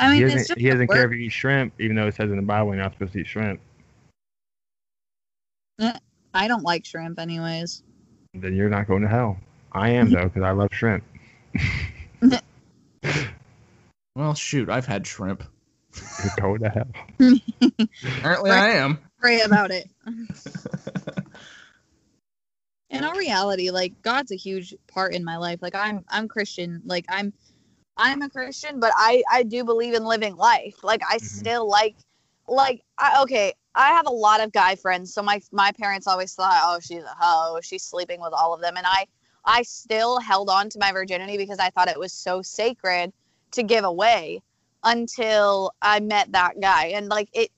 I mean, he doesn't, he doesn't care if you eat shrimp, even though it says in the Bible you're not supposed to eat shrimp. Mm, I don't like shrimp, anyways. Then you're not going to hell. I am though, because I love shrimp. (laughs) Well, shoot, I've had shrimp. (laughs) You're going to hell. (laughs) Apparently, I am. Pray about it. in all reality, like God's a huge part in my life. Like I'm, I'm Christian. Like I'm, I'm a Christian, but I, I do believe in living life. Like I Mhm. still like, like I, okay. I have a lot of guy friends, so my my parents always thought, oh, she's a hoe. She's sleeping with all of them, and I, I still held on to my virginity because I thought it was so sacred to give away until I met that guy, and like it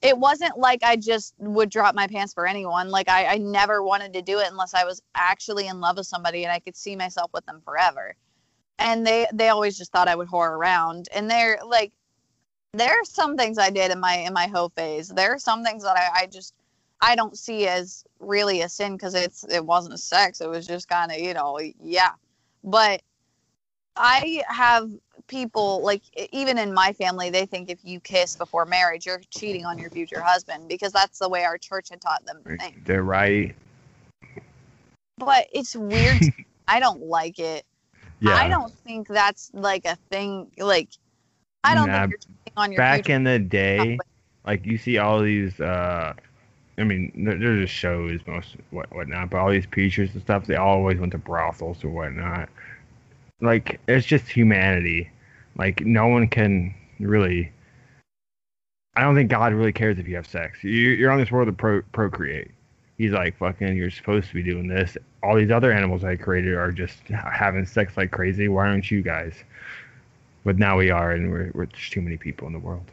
it wasn't like I just would drop my pants for anyone. Like I, I never wanted to do it unless I was actually in love with somebody and I could see myself with them forever. And they they always just thought I would whore around. And they're like there are some things I did in my in my hoe phase. There are some things that I, I just I don't see as really a sin because it's it wasn't a sex. It was just kind of you know yeah. But I have people like even in my family they think if you kiss before marriage you're cheating on your future husband because that's the way our church had taught them to think They're right. but it's weird (laughs) i don't like it Yeah. i don't think that's like a thing like i don't Nah, think on your Back in the (laughs) day, like you see all these uh I mean, they're, they're just shows, most what whatnot. But all these preachers and stuff, they always went to brothels or whatnot. Like it's just humanity. Like no one can really. I don't think God really cares if you have sex. You, you're on this world to pro, procreate. He's like, fucking, you're supposed to be doing this. All these other animals I created are just having sex like crazy. Why aren't you guys? But now we are, and we're, we're there's too many people in the world.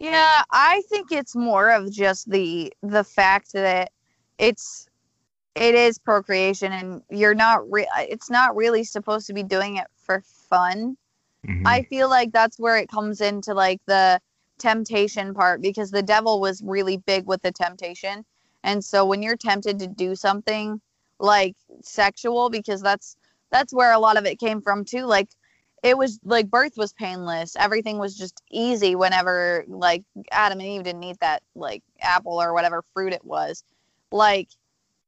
Yeah, I think it's more of just the the fact that it's it is procreation and you're not re- it's not really supposed to be doing it for fun. Mhm. I feel like that's where it comes into like the temptation part because the devil was really big with the temptation. And so when you're tempted to do something like sexual because that's that's where a lot of it came from too like it was like birth was painless. Everything was just easy whenever like Adam and Eve didn't eat that like apple or whatever fruit it was. Like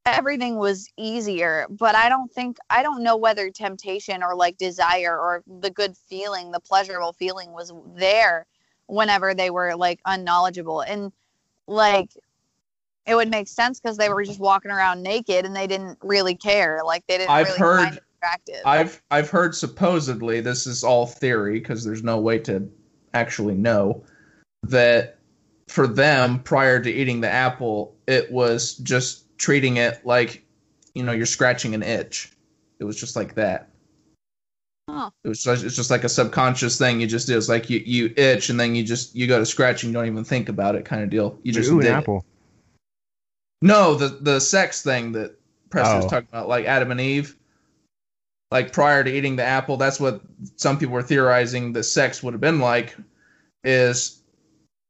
everything was easier but i don't think i don't know whether temptation or like desire or the good feeling the pleasurable feeling was there whenever they were like unknowledgeable and like it would make sense because they were just walking around naked and they didn't really care like they didn't I've really heard- attractive I've I've heard supposedly this is all theory because there's no way to actually know that for them prior to eating the apple it was just treating it like you know you're scratching an itch. It was just like that. Huh. It was just, it's just like a subconscious thing you just do. It's like you, you itch and then you just you go to scratch and you don't even think about it kind of deal. You just Ooh, an did it. apple. No, the the sex thing that Preston was Oh. talking about, like Adam and Eve. Like prior to eating the apple, that's what some people were theorizing the sex would have been like, is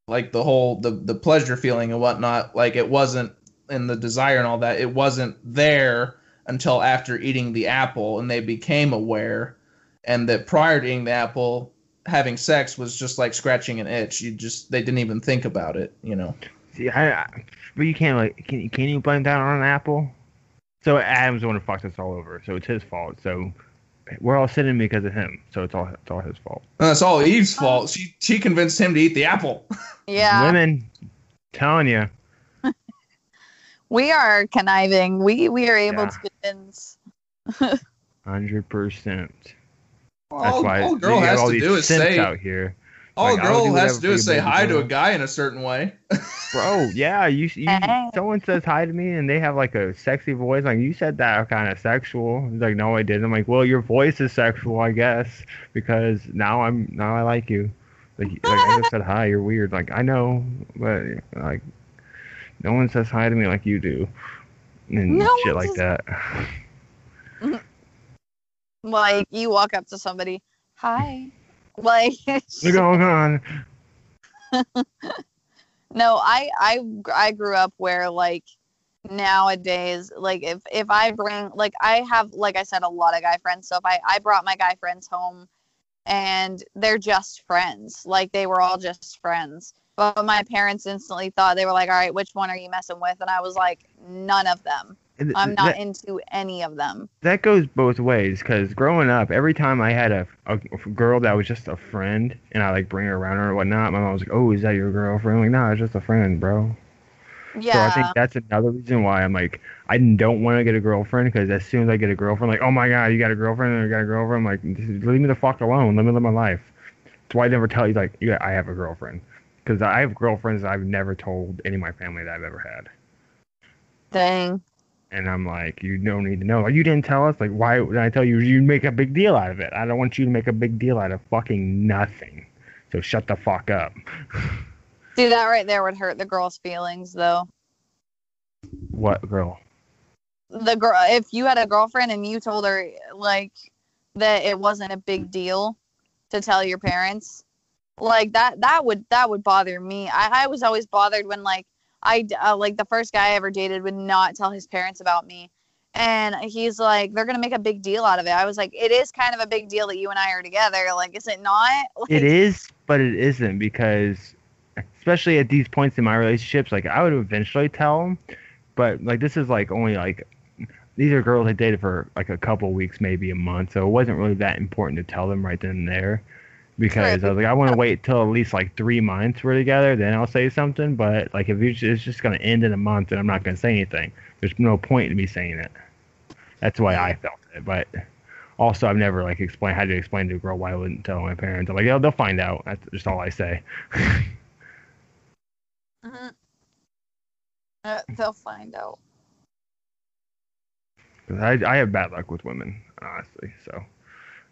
like the whole the the pleasure feeling and whatnot. Like it wasn't and the desire and all that. It wasn't there until after eating the apple, and they became aware, and that prior to eating the apple, having sex was just like scratching an itch. You just they didn't even think about it, you know. See, I, I, but you can't like, can you can you blame that on an apple? So Adam's the one who fucked us all over, so it's his fault. So we're all sitting because of him, so it's all it's all his fault. Uh, and that's all Eve's oh. fault. She she convinced him to eat the apple. (laughs) yeah Women, telling you, (laughs) we are conniving we we are able Yeah. to convince (laughs) hundred percent. That's all, why all a girl has all to these do is say out here, all like, a I'll girl has to do is say baby hi to a guy in a certain way. (laughs) bro. Yeah, you, you someone says hi to me and they have like a sexy voice. Like you said that kind of sexual. He's like, no, I didn't. I'm like, well, your voice is sexual, I guess, because now I'm now I like you. Like, like I just said hi. You're weird. Like I know, but like no one says hi to me like you do, and No shit like says- that. (laughs) like you walk up to somebody hi like What's going on? (laughs) no i i i grew up where like nowadays like if if i bring like i have like i said a lot of guy friends. So if i i brought my guy friends home and they're just friends like they were all just friends. But my parents instantly thought they were like all right which one are you messing with? And i was like none of them And i'm that- not into any of them. that goes both ways because growing up every time i had a, a girl that was just a friend and i like bring her around or whatnot my mom was like oh is that your girlfriend? I'm like no it's just a friend bro. Yeah so i think that's another reason why i'm like i don't want to get a girlfriend because as soon as i get a girlfriend like oh my god you got a girlfriend and you got a girlfriend i'm like leave me the fuck alone. Let me live my life. That's why i never tell you like yeah i have a girlfriend because i have girlfriends that i've never told any of my family that i've ever had. Dang and I'm like, you don't need to know. Like, you didn't tell us. Like, why did I tell you? You make a big deal out of it. I don't want you to make a big deal out of fucking nothing. So shut the fuck up. (laughs) see that right there would hurt the girl's feelings though What girl? the girl if you had a girlfriend and you told her like that it wasn't a big deal to tell your parents like that that would that would bother me i, I was always bothered when like i uh, like the first guy i ever dated would not tell his parents about me. And he's like they're gonna make a big deal out of it. I was like it is kind of a big deal that you and i are together. Like is it not? (laughs) Like, It is, but it isn't because, especially at these points in my relationships, like I would eventually tell them, but like this is like only like these are girls I dated for like a couple weeks, maybe a month, so it wasn't really that important to tell them right then and there. Because I was like, I want to wait till at least like three months we're together, then I'll say something. But like, if it's it's just gonna end in a month, and I'm not gonna say anything, there's no point in me saying it. That's why I felt it. But also, I've never like explained had to explain to a girl why I wouldn't tell my parents. I'm like, yeah, they'll find out. That's just all I say. (laughs) Mhm. Uh, they'll find out I I have bad luck with women, honestly. So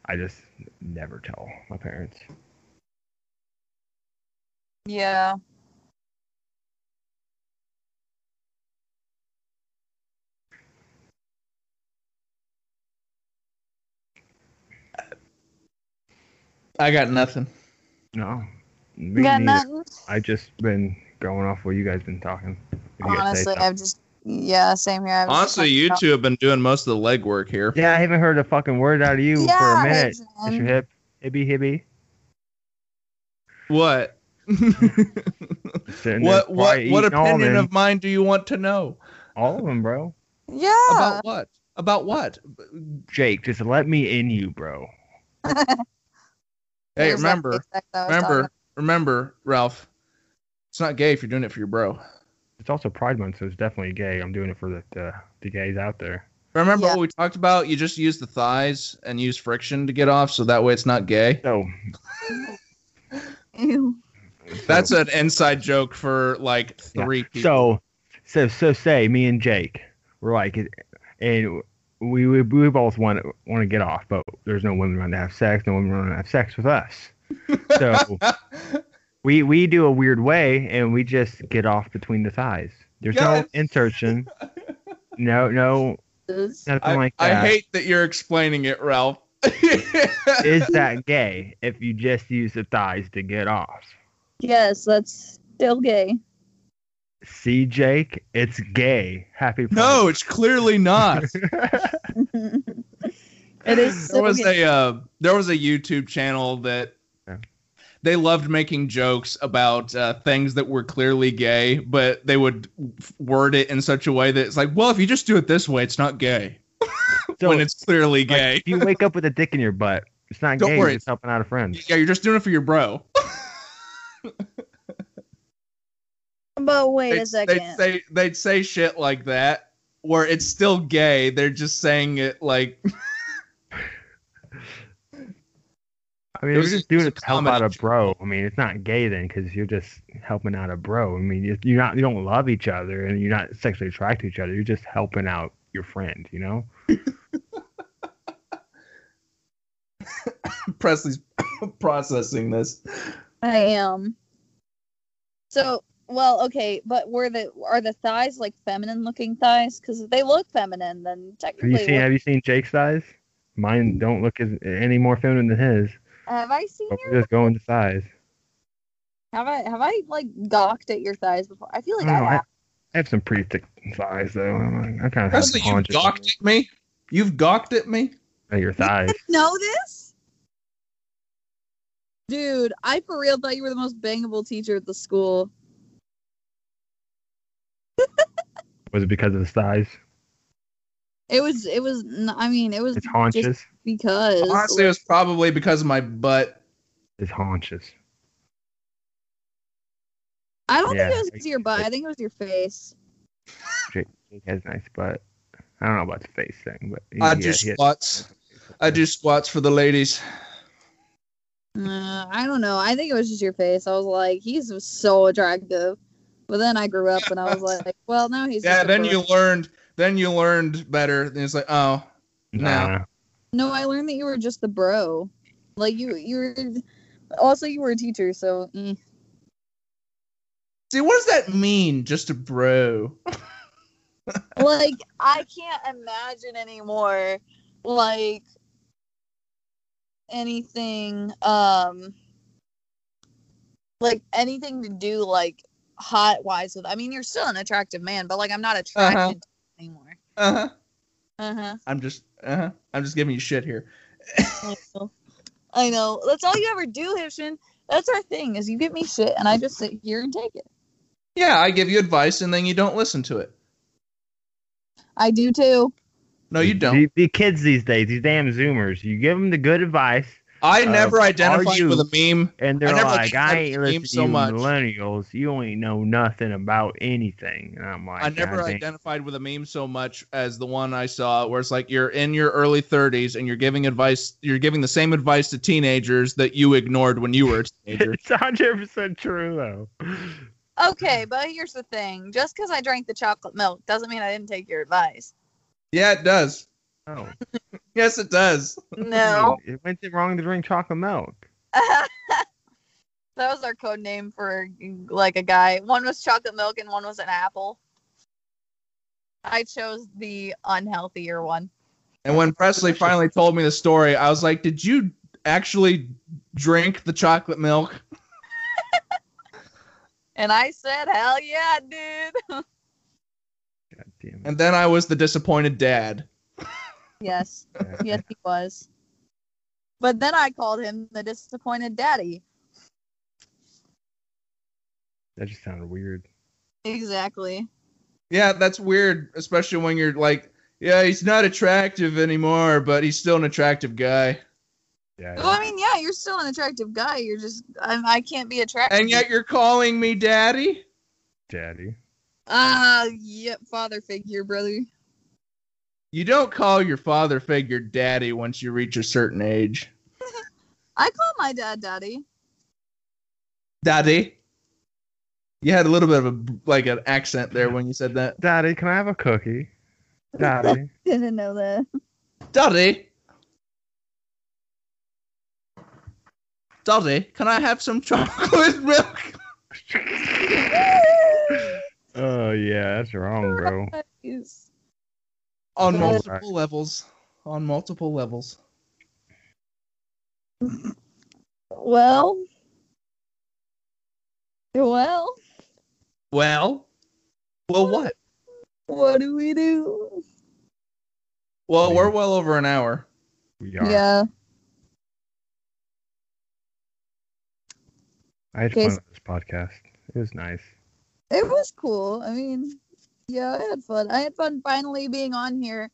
I just never tell my parents. yeah I got nothing. No, me got neither. nothing I just been going off what you guys been talking. If you guys say honestly i've just yeah same here I Honestly, you talking two have been doing most of the legwork here. yeah, I haven't heard a fucking word out of you about- for a Yeah, minute. Adrian. Mr. Hip, hibby hibby. What? (laughs) What what what opinion of mine do you want to know? all of them, bro? Yeah. About what? About what? Jake, just let me in you, bro. (laughs) Hey, remember, big sex I was remember, remember, Ralph. It's not gay if you're doing it for your bro. It's also Pride Month, so it's definitely gay. I'm doing it for the the, the gays out there. Remember Yeah. what we talked about? You just use the thighs and use friction to get off, so that way it's not gay. (laughs) So Ew. That's an inside joke for like Yeah. three people. So, so, so say me and Jake, we're like, and we we, we both want want to get off, but there's no women around to have sex. No women around to have sex with us. (laughs) So we we do a weird way, and we just get off between the thighs. There's Yes. no insertion. (laughs) No, no, nothing I, like I hate that you're explaining it, Ralph. (laughs) Is that gay if you just use the thighs to get off? Yes, that's still gay. See, Jake, it's gay. Happy. no, it's clearly not. (laughs) it is there was gay. a uh, there was a YouTube channel that Yeah. They loved making jokes about uh, things that were clearly gay, but they would f- word it in such a way that it's like, well, if you just do it this way, it's not gay. (laughs) So, when it's clearly like, gay, if you wake up with a dick in your butt, it's not Don't gay. worry. It's helping out a friend. yeah, you're just doing it for your bro. (laughs) But wait they'd, a second. They'd say they'd say shit like that where it's still gay. They're just saying it like (laughs) I mean, It you're just doing it to help out a bro. I mean, it's not gay then because you're just helping out a bro. I mean, you- you're not you don't love each other and you're not sexually attracted to each other. You're just helping out your friend. You know. (laughs) Presley's (coughs) processing this. I am. So, well, okay, but were the are the thighs like feminine looking thighs? Because if they look feminine, then technically. Have you seen what- Have you seen Jake's size? Mine don't look as any more feminine than his. Have I seen But your? we're just going to size. Have I have I like gawked at your thighs before? I feel like I I, know, have. I have some pretty thick thighs though. I'm, I kind of have Presley, some you haunches gawked at me. You've gawked at me. at your thighs. know this? Dude, I for real thought you were the most bangable teacher at the school. Was it because of his thighs? It was, it was. I mean, it was His haunches. because. Honestly, it was probably because of my butt. His haunches. I don't Yeah, think it was I- your butt. I think it was your face. Jake, Jake has nice butt. I don't know about the face thing, but I yeah, do he has- squats. I do squats for the ladies. Uh, I don't know. I think it was just your face. I was like, he's so attractive. But then I grew up and I was (laughs) like, well, now he's. Yeah, just then bro. you learned. Then you learned better. Then it's like, oh, Nah. No, I learned that you were just the bro. Like you, you were. Also, you were a teacher, so. eh. see, what does that mean? Just a bro. (laughs) like I can't imagine anymore like anything um like anything to do like hot wise with I mean you're still an attractive man but like I'm not attracted Uh-huh. To you anymore. Uh huh. Uh-huh. I'm just. Uh huh. I'm just giving you shit here. I know. I know. That's all you ever do, Hibschman. That's our thing is you give me shit and I just sit here and take it. Yeah, I give you advice and then you don't listen to it. I do too. No, you don't. The, the kids these days, these damn Zoomers, you give them the good advice, I never identified you- with a meme. and they're I never like, identified "I ain't listening memes to so you much. millennials. You ain't know nothing about anything." And I'm like, I never "God damn." identified with a meme so much as the one I saw where it's like you're in your early 30s and you're giving advice you're giving the same advice to teenagers that you ignored when you were a (laughs) teenager. It's 100 percent true though. Okay, but here's the thing. Just because I drank the chocolate milk doesn't mean I didn't take your advice. yeah, it does. Oh, (laughs) Yes, it does. No. (laughs) it went it wrong to drink chocolate milk. (laughs) that was our code name for like a guy. One was chocolate milk and one was an apple. I chose the unhealthier one. And when Presley finally told me the story, I was like, "Did you actually drink the chocolate milk?" (laughs) And I said, hell yeah, dude. God damn it. And then I was the disappointed dad. Yes. (laughs) Yes, he was. But then I called him the disappointed daddy. That just sounded weird. Exactly. Yeah, that's weird, especially when you're like, yeah, he's not attractive anymore, but he's still an attractive guy. Yeah. Well, I mean, yeah, you're still an attractive guy. You're just I'm, I can't be attractive. And yet you're calling me daddy? Daddy. Ah, yep, father figure, brother. You don't call your father figure daddy once you reach a certain age. (laughs) I call my dad daddy. Daddy. You had a little bit of a like an accent there when you said that. Daddy, can I have a cookie? Daddy. (laughs) Didn't know that. Daddy. Daddy, can I have some chocolate (laughs) milk? oh yeah, that's wrong, bro. Jeez. On Yeah. multiple levels. On multiple levels. Well, well, Well, well, what? what do we do? Well, we're well over an hour. We are. Yeah. I had Okay, fun with this podcast. It was nice. It was cool. I mean, yeah, I had fun. I had fun finally being on here.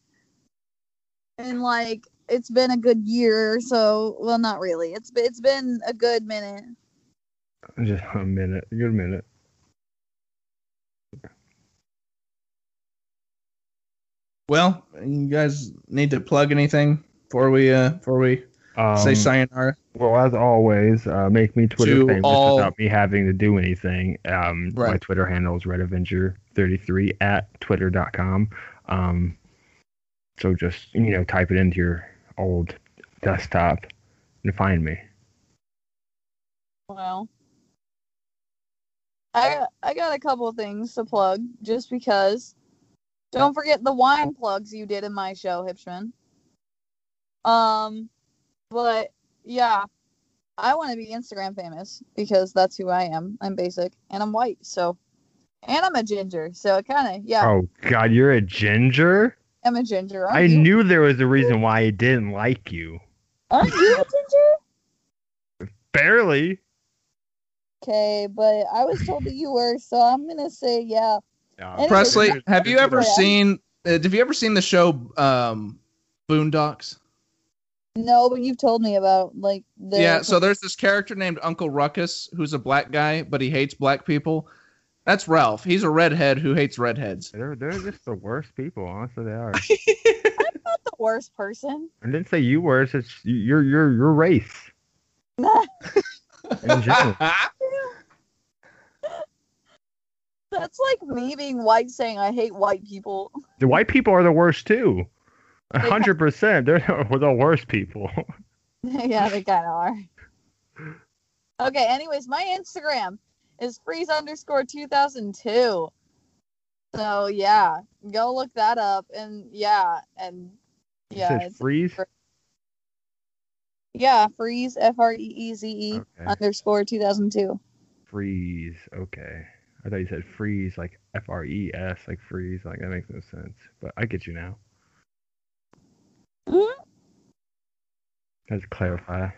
And like it's been a good year, so well not really. It's it's been a good minute. (laughs) Just a minute. A good minute. Well, you guys need to plug anything before we uh before we Um, say sayonara. Well, as always, uh, make me Twitter To famous all- without me having to do anything. Um, My Twitter handle is RedAvenger33 at twitter.com. Um, so just, you know, type it into your old desktop and find me. Well, I I got a couple things to plug just because. Don't forget the wine plugs you did in my show, Hibschman. Um, but yeah, I want to be Instagram famous because that's who I am. I'm basic and I'm white, so and I'm a ginger, so it kind of yeah, Oh, God, you're a ginger? I'm a ginger. Aren't I you? knew there was a reason why I didn't like you. Aren't you a ginger? Barely. Okay, but I was told that you were, so I'm gonna say yeah. Anyway, Presley, have you ever seen uh, have you ever seen the show um Boondocks? No, but you've told me about like the Yeah, so there's this character named Uncle Ruckus who's a black guy, but he hates black people. That's Ralph. He's a redhead who hates redheads. They're, they're just the worst people, honestly, they are. (laughs) I'm not the worst person. I didn't say you were, it's just your, your, your race. (laughs) In general. That's like me being white saying I hate white people. The white people are the worst too. A hundred percent. They're the the worst people. (laughs) yeah, they kind of are. Okay, anyways, my Instagram is freeze underscore 2002. So yeah, go look that up. And yeah, and yeah, freeze. yeah, freeze F R E E Z E underscore 2002. Freeze. Okay. I thought you said freeze, like F R E S, like freeze. Like that makes no sense. But I get you now. Mhm. Let's clarify.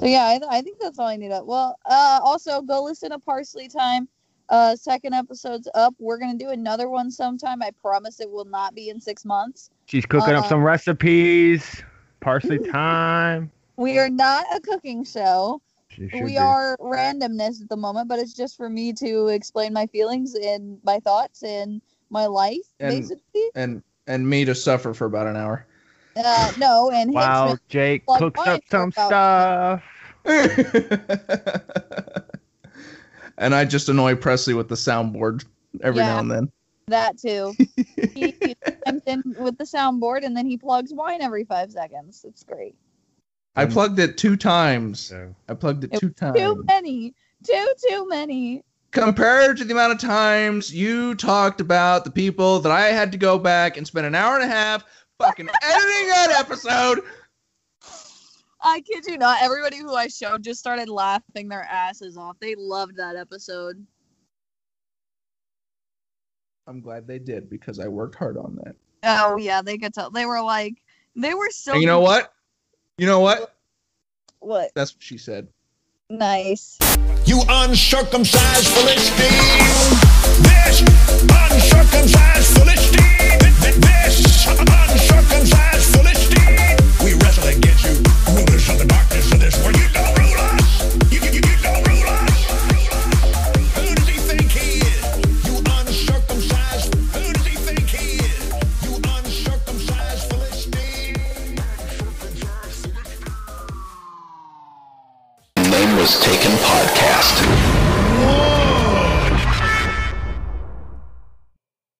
So yeah, I, th- I think that's all I need. Up. Well, uh, also go listen to Parsley Time. Uh, second episode's up. We're gonna do another one sometime. I promise it will not be in six months. She's cooking up Uh, some recipes. Parsley (laughs) time. We are not a cooking show. We be. are randomness at the moment, but it's just for me to explain my feelings and my thoughts and my life, And- basically. and and me to suffer for about an hour. Uh, no, and Wow, Hibschman. Jake like cooks up some about- stuff. (laughs) and I just annoy Presley with the soundboard every Yeah. now and then. that too. (laughs) he, he chimes in with the soundboard, and then he plugs wine every five seconds. It's great. I plugged it two times. So I plugged it It two Too many, too too many. Compared to the amount of times you talked about the people that I had to go back and spend an hour and a half fucking editing that episode. I kid you not. Everybody who I showed just started laughing their asses off. They loved that episode. I'm glad they did because I worked hard on that. Oh yeah, they could tell. They were like, they were so. And you know what? You know what? What? That's what she said. Nice. You uncircumcised Philistine. This uncircumcised Philistine. Darkness of this world, you don't rule us. You, you, you.